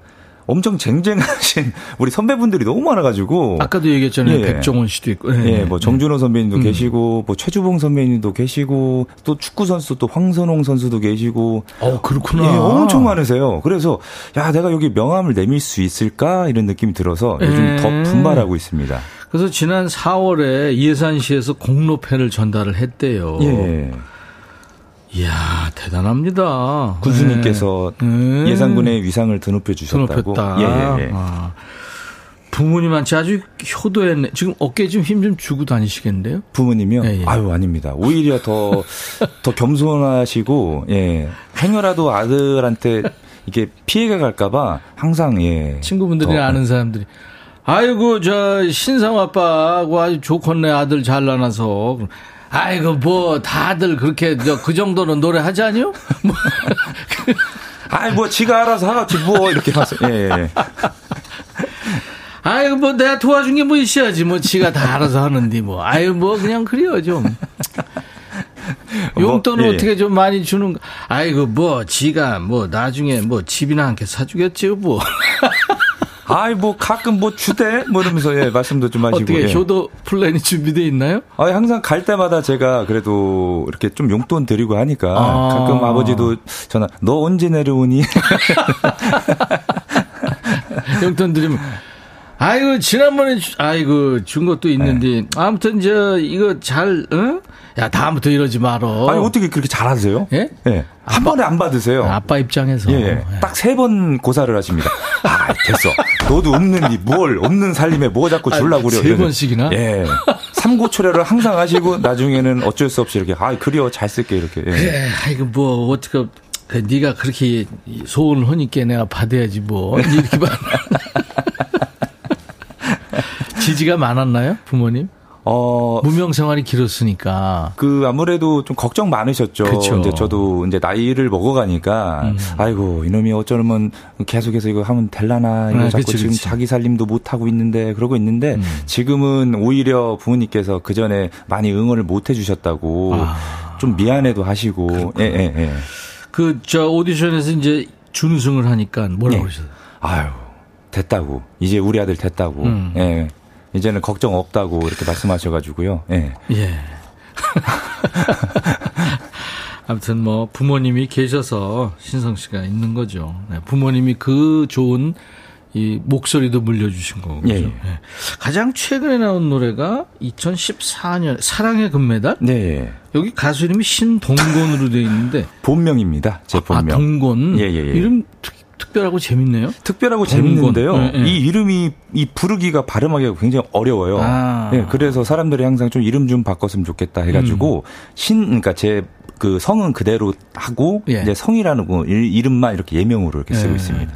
엄청 쟁쟁하신 우리 선배분들이 너무 많아가지고 아까도 얘기했잖아요. 예. 백종원 씨도 있고, 예, 예 뭐 정준호 선배님도 음. 계시고, 뭐 최주봉 선배님도 계시고, 또 축구 선수 또 황선홍 선수도 계시고, 어 그렇구나. 예, 엄청 많으세요. 그래서 야 내가 여기 명함을 내밀 수 있을까 이런 느낌이 들어서 요즘 예. 더 분발하고 있습니다. 그래서 지난 4월에 예산시에서 공로패를 전달을 했대요. 예. 이야 대단합니다. 군수님께서 네. 예산군의 위상을 드높여 주셨다고. 드높였다. 예, 예, 예. 아. 부모님한테 아주 효도했네. 지금 어깨에 좀힘 좀 주고 다니시겠는데요? 부모님이요? 예, 예. 아유, 아닙니다. 오히려 더, 더 겸손하시고, 예. 행여라도 아들한테 이게 피해가 갈까봐 항상, 예. 친구분들이 아는 사람들이. 아이고, 저, 신상 아빠하고 아주 좋겠네. 아들 잘 나눠서. 아이고 뭐 다들 그렇게 그 정도는 노래 하지 않요? 뭐. 아이 뭐 지가 알아서 하겠지 뭐 이렇게 하세요. 예, 예. 아이고 뭐 내가 도와준 게 뭐 있어야지 뭐 지가 다 알아서 하는데 뭐 아유 뭐 그냥 그래요 좀. 뭐, 용돈을 뭐, 예. 어떻게 좀 많이 주는 가 아이고 뭐 지가 뭐 나중에 뭐 집이나 한 개 사주겠지 뭐. 아이 뭐 가끔 뭐 주대 뭐 이러면서 예 말씀도 좀 하시고 어떻게 예. 효도 플랜이 준비돼 있나요? 아 항상 갈 때마다 제가 그래도 이렇게 좀 용돈 드리고 하니까 아. 가끔 아버지도 전화 너 언제 내려오니? 용돈 드리면 아이고 지난번에 아이고 준 것도 있는데 네. 아무튼 저 이거 잘 어? 야 다음부터 이러지 말어. 아니 어떻게 그렇게 잘하세요? 예? 예. 한 번에 안 받으세요. 아빠 입장에서. 예. 예. 예. 딱 세 번 고사를 하십니다. 아 됐어. 너도 없는 이뭘 없는 살림에 뭐 자꾸 줄라고 그래. 세 번씩이나? 예. 삼고초려를 항상 하시고 나중에는 어쩔 수 없이 이렇게 아 그려 잘 쓸게 이렇게. 예. 그래. 아이고 뭐 어떻게 그 네가 그렇게 소원을 하니까 내가 받아야지 뭐 이렇게 봐. 지지가 많았나요 부모님? 어 무명 생활이 길었으니까 그 아무래도 좀 걱정 많으셨죠. 그쵸. 이제 저도 이제 나이를 먹어가니까 음. 아이고 이놈이 어쩌면 계속해서 이거 하면 될라나 이거 아, 자꾸 그치, 지금 그치. 자기 살림도 못 하고 있는데 그러고 있는데 음. 지금은 오히려 부모님께서 그 전에 많이 응원을 못 해주셨다고 아. 좀 미안해도 하시고 예예 예. 그 저 오디션에서 이제 준우승을 하니까 뭐라고 네. 그러셨어요? 아유 됐다고 이제 우리 아들 됐다고 음. 예. 이제는 걱정 없다고 이렇게 말씀하셔가지고요. 예. 예. 아무튼 뭐 부모님이 계셔서 신성 씨가 있는 거죠. 네, 부모님이 그 좋은 이 목소리도 물려주신 거고. 예, 예. 네. 가장 최근에 나온 노래가 2014년 사랑의 금메달. 네. 여기 가수 이름이 신동곤으로 되어 있는데 본명입니다. 제 본명. 아, 동곤. 예, 예, 예. 이름 특별하고 재밌네요. 특별하고 재밌는데요. 네, 네. 이 이름이 이 부르기가 발음하기가 굉장히 어려워요. 아. 네, 그래서 사람들이 항상 좀 이름 좀 바꿨으면 좋겠다 해가지고 음. 신 그러니까 제 그 성은 그대로 하고 예. 이제 성이라는 거 이름만 이렇게 예명으로 이렇게 쓰고 예. 있습니다.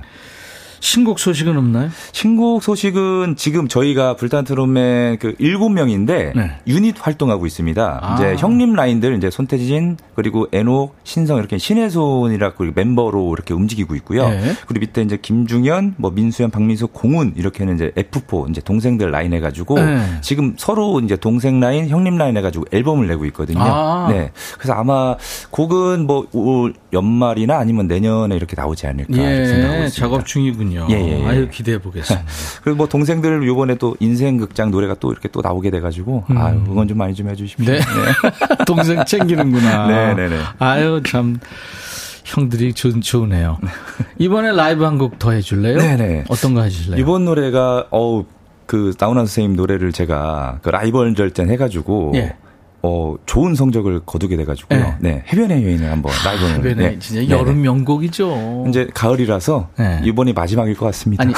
신곡 소식은 없나요? 신곡 소식은 지금 저희가 불타는 트롯맨 그 일곱 명인데 네. 유닛 활동하고 있습니다. 아. 이제 형님 라인들 이제 손태진 그리고 에녹, 신성 이렇게 신에손이라고 멤버로 이렇게 움직이고 있고요. 네. 그리고 밑에 이제 김중연, 뭐 민수현, 박민수, 공훈 이렇게는 이제 F4 이제 동생들 라인 해 가지고 네. 지금 서로 이제 동생 라인, 형님 라인 해 가지고 앨범을 내고 있거든요. 아. 네. 그래서 아마 곡은 뭐올 연말이나 아니면 내년에 이렇게 나오지 않을까 예, 생각하고 있습니다. 작업 중이군요. 예, 예, 예. 아유 기대해 보겠습니다. 그리고 뭐 동생들 요번에 또 인생 극장 노래가 또 이렇게 또 나오게 돼가지고 음. 아유 응원 좀 많이 좀 해주십시오. 네. 네. 동생 챙기는구나. 네네네. 네, 네. 아유 참. 형들이 좋, 좋으네요. 이번에 라이브 한 곡 더 해줄래요? 네네. 어떤 거 하실래요? 이번 노래가, 어우, 그, 나훈아 선생님 노래를 제가 그 라이벌 절전 해가지고, 예. 어, 좋은 성적을 거두게 돼가지고요. 네. 네. 해변의 여인을 한번 라이브를. 해변의 네. 진짜 여름 네. 명곡이죠. 이제 가을이라서 네. 이번이 마지막일 것 같습니다. 아니,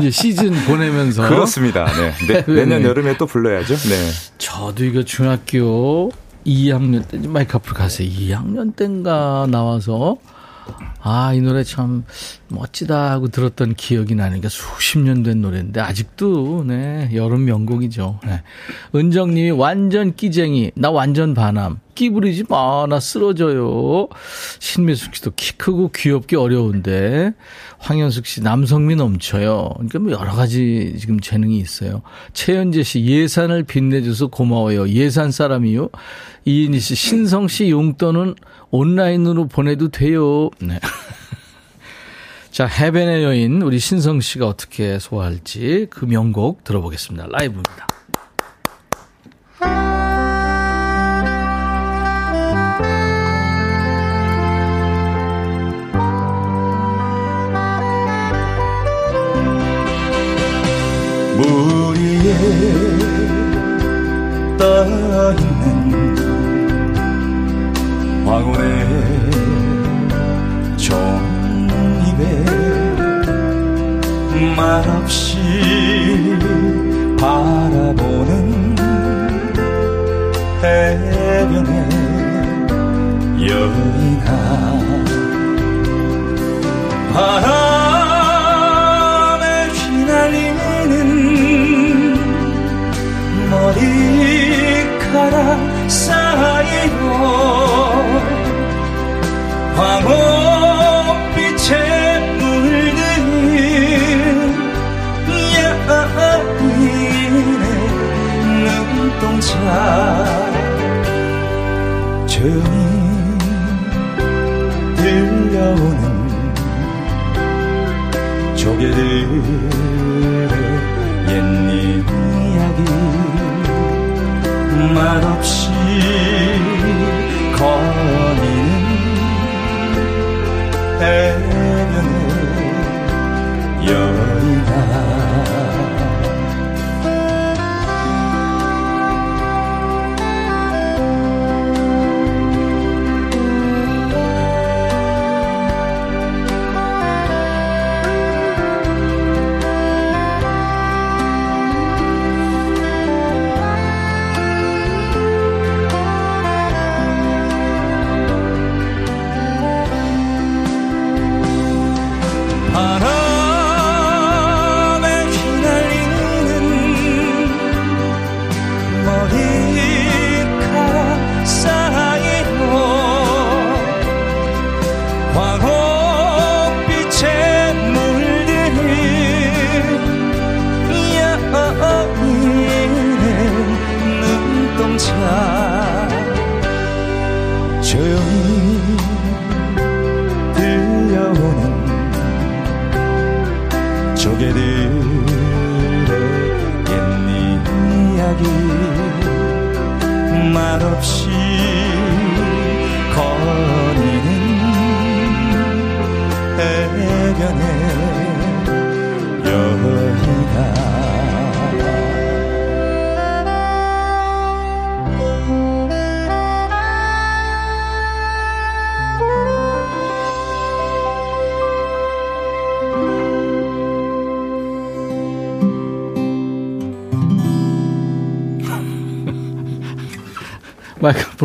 이제 시즌 보내면서. 그렇습니다. 네. 네. 내년 여름에 또 불러야죠. 네. 저도 이거 중학교 2학년 때, 마이크 앞으로 가세요. 2학년 때인가 나와서 아, 이 노래 참 멋지다 하고 들었던 기억이 나니까 수십 년 된 노래인데 아직도 네, 여름 명곡이죠. 네. 은정님이 완전 끼쟁이, 나 완전 반함. 끼 부리지 마, 나 쓰러져요. 신미숙 씨도 키 크고 귀엽기 어려운데 황현숙 씨 남성미 넘쳐요. 그러니까 뭐 여러 가지 지금 재능이 있어요. 최현재 씨 예산을 빛내줘서 고마워요. 예산 사람이요. 이인희 씨 신성 씨 용돈은 온라인으로 보내도 돼요. 네. 자, 해변의 여인, 우리 신성 씨가 어떻게 소화할지 그 명곡 들어보겠습니다. 라이브입니다. 물 위에 떠있는 황혼의 종입에 말없이 바라보는 해변의 여인아 바람에 휘날리는 머리카락 황혼빛에 물든 야인의 눈동자. 조용히 들려오는 조개들의 옛 이야기. 말없이 거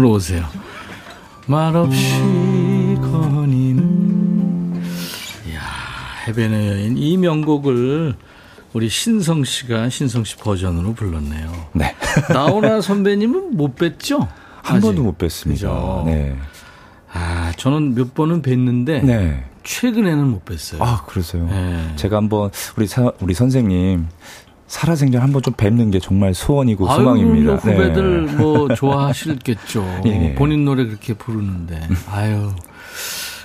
앞으로 오세요. 말없이 거니는 이야 해변의 여인 이 명곡을 우리 신성 씨가 신성 씨 버전으로 불렀네요. 네. 나훈아 선배님은 못 뵀죠? 한 아직? 번도 못 뵀습니다. 그죠? 네. 아 저는 몇 번은 뵀는데 네. 최근에는 못 뵀어요. 아, 그러세요. 네. 제가 한번 우리 사, 우리 선생님 살아생전 한번 좀 뵙는 게 정말 소원이고 아유, 소망입니다. 뭐 후배들 뭐 좋아하실겠죠. 예, 예. 본인 노래 그렇게 부르는데. 아유.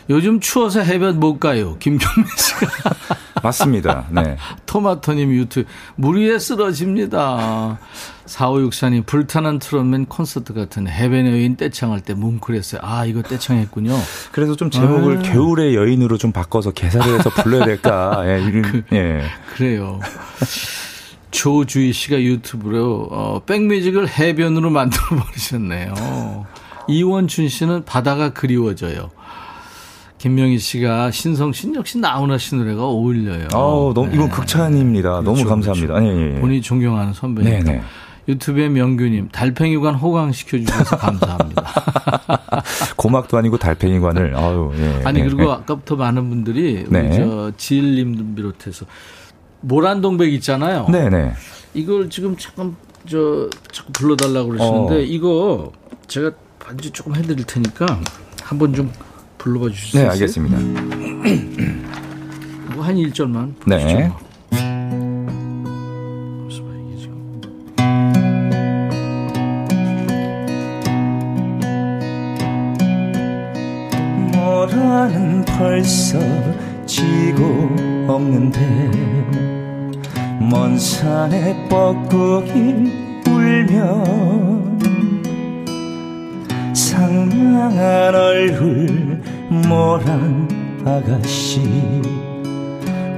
요즘 추워서 해변 못 가요. 김경민 씨가. 맞습니다. 네. 토마토님 유튜브. 물 위에 쓰러집니다. 4564님, 불타는 트롯맨 콘서트 같은 해변의 여인 떼창할 때 뭉클했어요. 아, 이거 떼창했군요. 그래서 좀 제목을 아. 겨울의 여인으로 좀 바꿔서 개사를 해서 불러야 될까. 예, 그 예. 그래요. 조주희 씨가 유튜브로 어, 백뮤직을 해변으로 만들어 버리셨네요. 이원춘 씨는 바다가 그리워져요. 김명희 씨가 신성 씨는 역시 나훈아 씨 노래가 어울려요. 아우, 너무, 이건 극찬입니다. 너무 그렇죠, 감사합니다. 그렇죠. 아니, 예, 예. 본인이 존경하는 선배니까. 네네. 유튜브의 명규님, 달팽이관 호강시켜주셔서 감사합니다. 고막도 아니고 달팽이관을, 아유, 예. 아니, 예, 그리고 예. 아까부터 많은 분들이, 네. 저, 지일님 비롯해서, 모란동백 있잖아요. 네네. 네. 이걸 지금 잠깐, 저, 자꾸 불러달라고 그러시는데, 어. 이거 제가 반주 조금 해드릴 테니까, 한번 좀 불러봐 주실 수 네, 있어요? 네, 알겠습니다. 뭐 한 1절만. 네. 모라는 벌써 지고 없는데 먼 산에 뻐꾸기 울면 상냥한 얼굴 모란 아가씨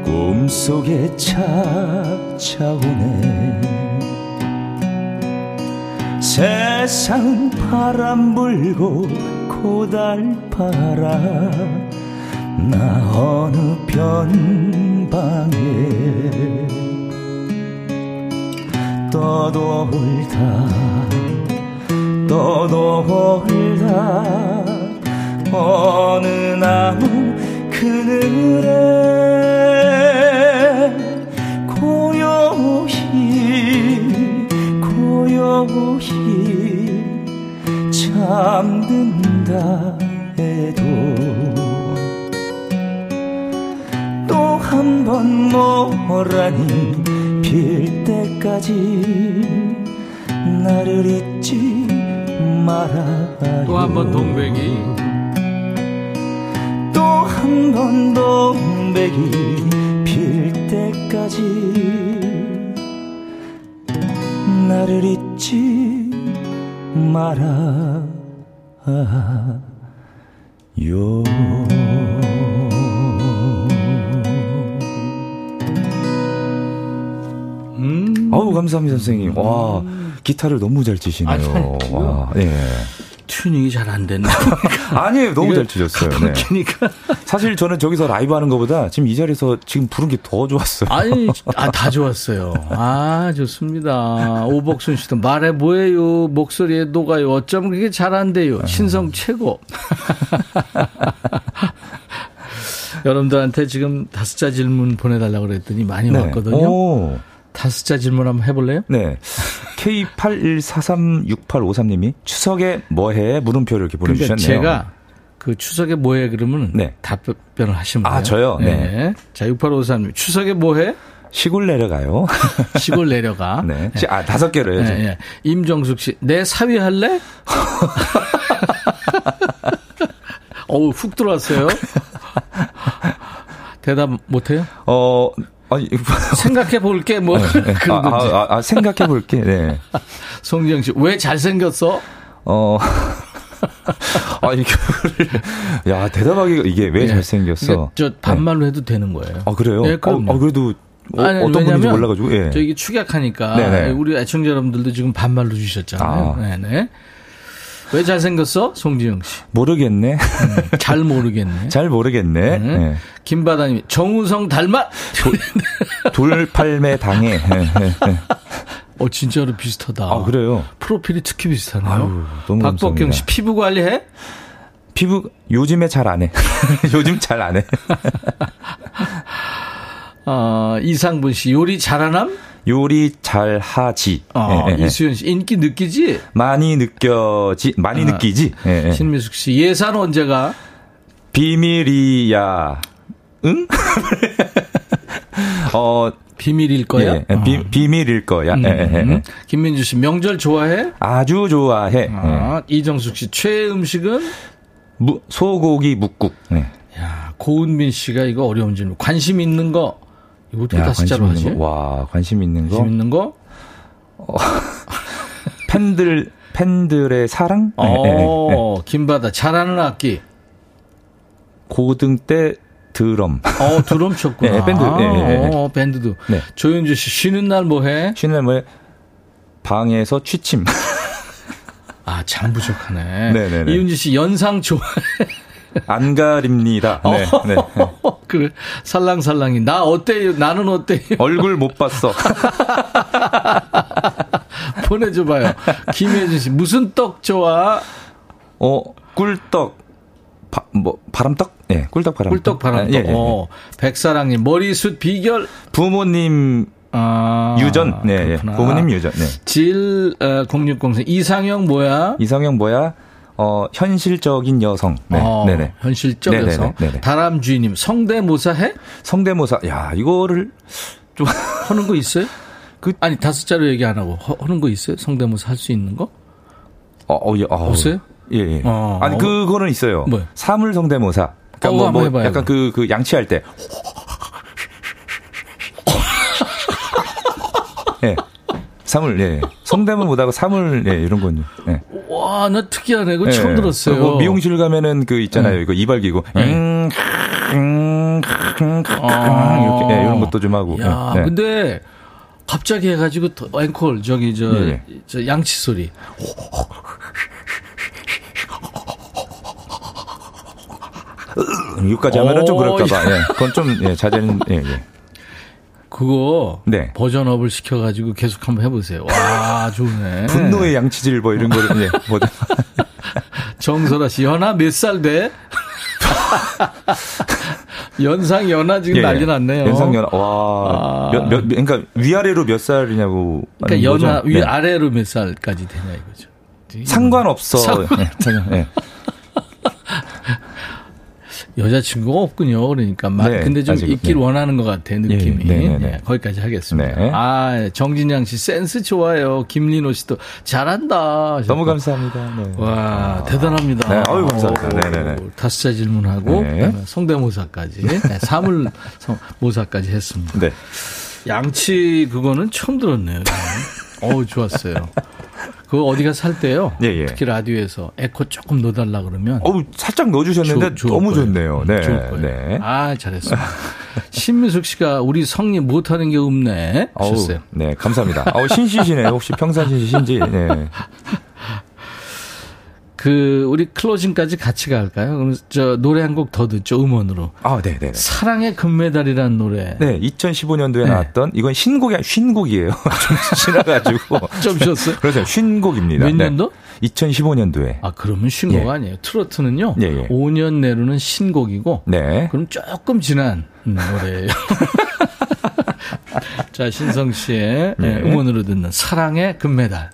꿈속에 찾아오네. 세상 바람 불고 고달파라. 나 어느 변방에 떠돌다 떠돌다. 어느 나무 그늘에 고요히 고요히 잠든다 해도 또 한 번 모란이 필 때까지 나를 잊지 말아요 또 한 번 동백이. 또 한 번 동백이 필 때까지 나를 잊지 말아요 아우 감사합니다 선생님. 와 기타를 너무 잘 치시네요. 아, 와, 예. 튜닝이 잘 안 됐나? 아니에요, 너무 잘 치셨어요. 네. 사실 저는 저기서 라이브 하는 것보다 지금 이 자리에서 지금 부른 게 더 좋았어요. 아니, 아, 다 좋았어요. 아, 좋습니다. 오복순 씨도 말해 뭐예요? 목소리에 녹아요. 어쩜 그렇게 잘한대요? 신성 최고. 여러분들한테 지금 다섯 자 질문 보내달라고 그랬더니 많이 네. 왔거든요. 오. 다섯자 질문 한번 해볼래요? 네. K81436853님이 추석에 뭐해? 물음표를 이렇게 그러니까 보내주셨네요. 제가 그 추석에 뭐해? 그러면 네. 답변을 하시면 돼요. 아, 저요? 네. 네. 자, 6853님. 추석에 뭐해? 시골 내려가요. 시골 내려가. 네. 네. 아, 다섯 개로 해야지. 네, 네. 임정숙 씨. 내 사위 할래? 어우, 훅 들어왔어요. 대답 못해요? 어, 아니, 생각해 볼게, 뭐. 네, 네. 아, 아, 아, 생각해 볼게, 네. 송지영 씨, 왜 잘생겼어? 어. 아, 이거를. 야, 대답하기가 이게 왜 네. 잘생겼어? 그러니까 저 반말로 해도 되는 거예요. 아, 그래요? 네, 그럼. 어, 아, 그래도 어, 아니, 떤 분인지 몰라가지고, 예. 저 이게 축약하니까. 네네. 우리 애청자 여러분들도 지금 반말로 주셨잖아요. 아. 네네. 왜 잘생겼어? 송지영 씨. 모르겠네. 음, 잘 모르겠네. 잘 모르겠네. 네. 네. 김바다님, 정우성 닮았! 돌 팔매 당해. 네, 네, 네. 어, 진짜로 비슷하다. 아, 그래요? 프로필이 특히 비슷하네요. 아유, 너무 박복경 씨, 피부 관리해? 피부, 요즘에 잘 안 해. 요즘 잘 안 해. 어, 이상분 씨, 요리 잘하남? 요리 잘 하지. 어, 예, 예, 예. 이수연 씨 인기 느끼지? 많이 느껴지 많이 아, 느끼지. 예, 예. 신미숙 씨 예산 언제가? 비밀이야. 응? 어 비밀일 거야. 예, 예. 비, 어. 비밀일 거야. 음, 음. 김민주 씨 명절 좋아해? 아주 좋아해. 아, 이정숙 씨 최애 음식은 무, 소고기 묵국. 네. 야 고은민 씨가 이거 어려운 질문. 관심 있는 거. 이거 어떻게 다 숫자로 하지? 와, 관심 있는 거. 관심 있는 거? 어, 팬들, 팬들의 사랑? 어, 네, 네, 네. 김바다. 잘하는 악기. 고등 때 드럼. 어, 드럼 쳤구나. 네, 밴드. 네, 네, 어, 밴드도. 네. 조윤주 씨, 쉬는 날 뭐 해? 쉬는 날 뭐 해? 방에서 취침. 아, 참 부족하네. 네네네. 이윤주 씨, 연상 좋아해? 안 가립니다. 네, 네. 그 살랑살랑이 나 어때요? 나는 어때요? 얼굴 못 봤어. 보내줘봐요. 김혜준 씨, 무슨 떡 좋아? 어, 꿀떡. 바, 뭐, 바람떡? 예, 네, 꿀떡 바람떡. 꿀떡 바람떡. 아, 예, 예, 어, 백사랑님, 머리숱 비결? 부모님 아, 유전. 네, 예. 부모님 유전. 네. 질, 어, 0603. 이상형 뭐야? 이상형 뭐야? 어, 현실적인 여성. 네. 어, 네네. 현실적 네네네. 여성. 네네. 다람쥐님, 성대모사 해? 성대모사. 야, 이거를 좀. 하는 거 있어요? 그, 아니, 다섯 자로 얘기 안 하고, 하는 거 있어요? 성대모사 할 수 있는 거? 어, 어, 예, 어. 없어요? 예, 예. 어, 아니, 그거는 있어요. 뭐 사물 성대모사. 그러니까 어, 뭐, 뭐 약간 그, 그 양치할 때. 예. 사물, 예. 성대문 못하고 사물, 예, 이런 건요. 예. 와, 나 특이하네. 이거 예. 처음 들었어요. 뭐 미용실 가면은 그 있잖아요. 예. 이거 이발기구. 예. 음, 음, 음, 아. 이렇게, 예, 이런 것도 좀 하고. 야, 예. 근데 갑자기 해가지고 앵콜, 저기, 저, 예. 저 양치 소리. 여기까지 하면은 좀 그럴까봐. 예. 그건 좀, 예, 자제는, 예, 예. 그거 네. 버전업을 시켜가지고 계속 한번 해보세요. 와 좋네. 분노의 양치질 뭐 이런 거를 예, 버전. 정설아 씨 연하 몇 살 돼? 연상 연하 지금 예, 난리 났네요. 연상 연하 와 아. 몇, 몇, 그러니까 위아래로 몇 살이냐고. 그러니까 연하 위 네. 아래로 몇 살까지 되냐 이거죠. 상관없어. 상관... 네, 네. 여자친구가 없군요. 그러니까 막 네, 근데 좀 아직, 있길 네. 원하는 것 같아 느낌이. 네, 네, 네, 네. 거기까지 하겠습니다. 네. 아 정진양 씨 센스 좋아요. 김민호 씨도 잘한다. 너무 감사합니다. 와 아. 대단합니다. 네, 어유 감사합니다. 네네네. 다섯자 질문하고 성대모사까지 사물 모사까지 했습니다. 네. 양치 그거는 처음 들었네요. 어우 좋았어요. 그거 어디가 살 때요. 예, 예. 특히 라디오에서 에코 조금 넣어달라 그러면. 어 살짝 넣어주셨는데 조, 너무 거예요. 좋네요. 네. 네. 아 잘했어. 신미숙 씨가 우리 성님 못하는 게 없네. 하셨어요. 어우, 네 감사합니다. 어 신씨시네. 혹시 평상시신지. 네. 그 우리 클로징까지 같이 갈까요? 그럼 저 노래 한 곡 더 듣죠 음원으로. 아, 네, 네. 사랑의 금메달이라는 노래. 네, 2015년도에 네. 나왔던 이건 신곡이 쉰곡이에요. 좀 지나가지고 좀 쉬었어요? 그래서 쉰곡입니다. 몇 년도? 네. 2015년도에. 아, 그러면 신곡 예. 아니에요. 트로트는요. 예, 예. 5년 내로는 신곡이고. 네. 그럼 조금 지난 노래예요. 자, 신성 씨의 네. 음원으로 듣는 사랑의 금메달.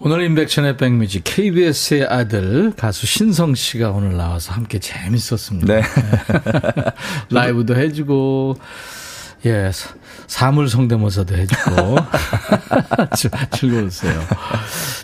오늘 인백션의 백뮤직 KBS의 아들 가수 신성 씨가 오늘 나와서 함께 재밌었습니다. 네. 라이브도 해주고 예 사물 성대모사도 해주고 즐거웠어요.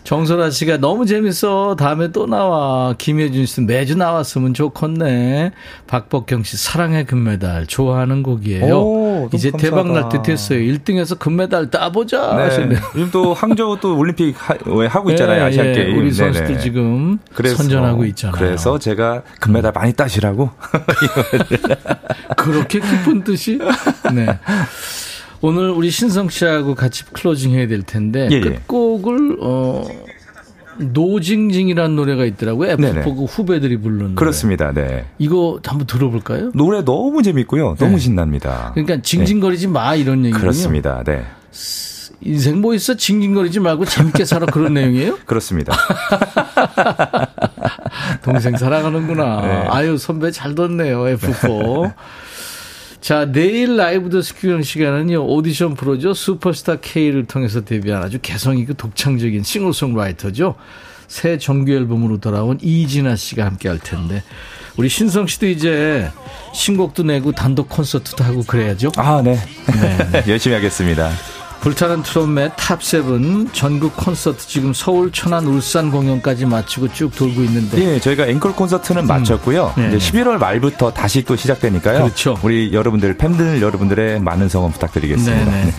정선아 씨가 너무 재밌어. 다음에 또 나와. 김혜준 씨 매주 나왔으면 좋겠네. 박복경 씨 사랑의 금메달 좋아하는 곡이에요. 오, 이제 감사하다. 대박 날듯 했어요. 1등에서 금메달 따보자 네. 하시네요. 요즘 또 항저우 또 올림픽 하, 고 있잖아요. 네, 아시안 예, 게임. 우리 선수들 네네. 지금 그래서, 선전하고 있잖아요. 그래서 제가 금메달 많이 따시라고. 그렇게 기쁜 뜻이? 네. 오늘 우리 신성 씨하고 같이 closing 해야 될 텐데 예, 예. 끝곡을 어 노징징이라는 노래가 있더라고요. F4 그 후배들이 부르는 그렇습니다. 네. 이거 한번 들어볼까요? 노래 너무 재밌고요. 너무 네. 신납니다. 그러니까 징징거리지 네. 마 이런 얘기군요. 그렇습니다. 네. 인생 뭐 있어 징징거리지 말고 재밌게 살아 그런 내용이에요? 그렇습니다. 동생 사랑하는구나. 네. 아유 선배 잘 뒀네요 F4. 자, 내일 라이브도 식후경 시간은요, 오디션 프로죠. 슈퍼스타 K를 통해서 데뷔한 아주 개성있고 독창적인 싱어송라이터죠. 새 정규 앨범으로 돌아온 이진아 씨가 함께 할 텐데, 우리 신성 씨도 이제 신곡도 내고 단독 콘서트도 하고 그래야죠. 아, 네. 네. 열심히 하겠습니다. 불타는 트롯의 top 7 전국 콘서트 지금 서울, 천안, 울산 공연까지 마치고 쭉 돌고 있는데. 예, 저희가 앵콜 콘서트는 음. 마쳤고요. 네. 이제 11월 말부터 다시 또 시작되니까요. 그렇죠. 우리 여러분들, 팬들 여러분들의 많은 성원 부탁드리겠습니다. 네네. 네.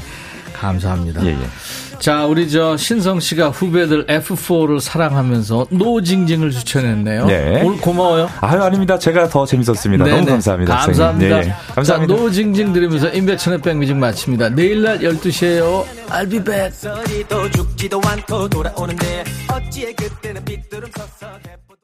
감사합니다. 예, 예. 자, 우리 저 신성 씨가 후배들 F4를 사랑하면서 노징징을 추천했네요. 네. 오늘 고마워요. 아유, 아닙니다. 제가 더 재밌었습니다. 네네. 너무 감사합니다. 감사합니다. 네, 감사합니다. 자, 노징징 들으면서 인백천의 백뮤직 마칩니다. 내일 날 12시에요. I'll be back.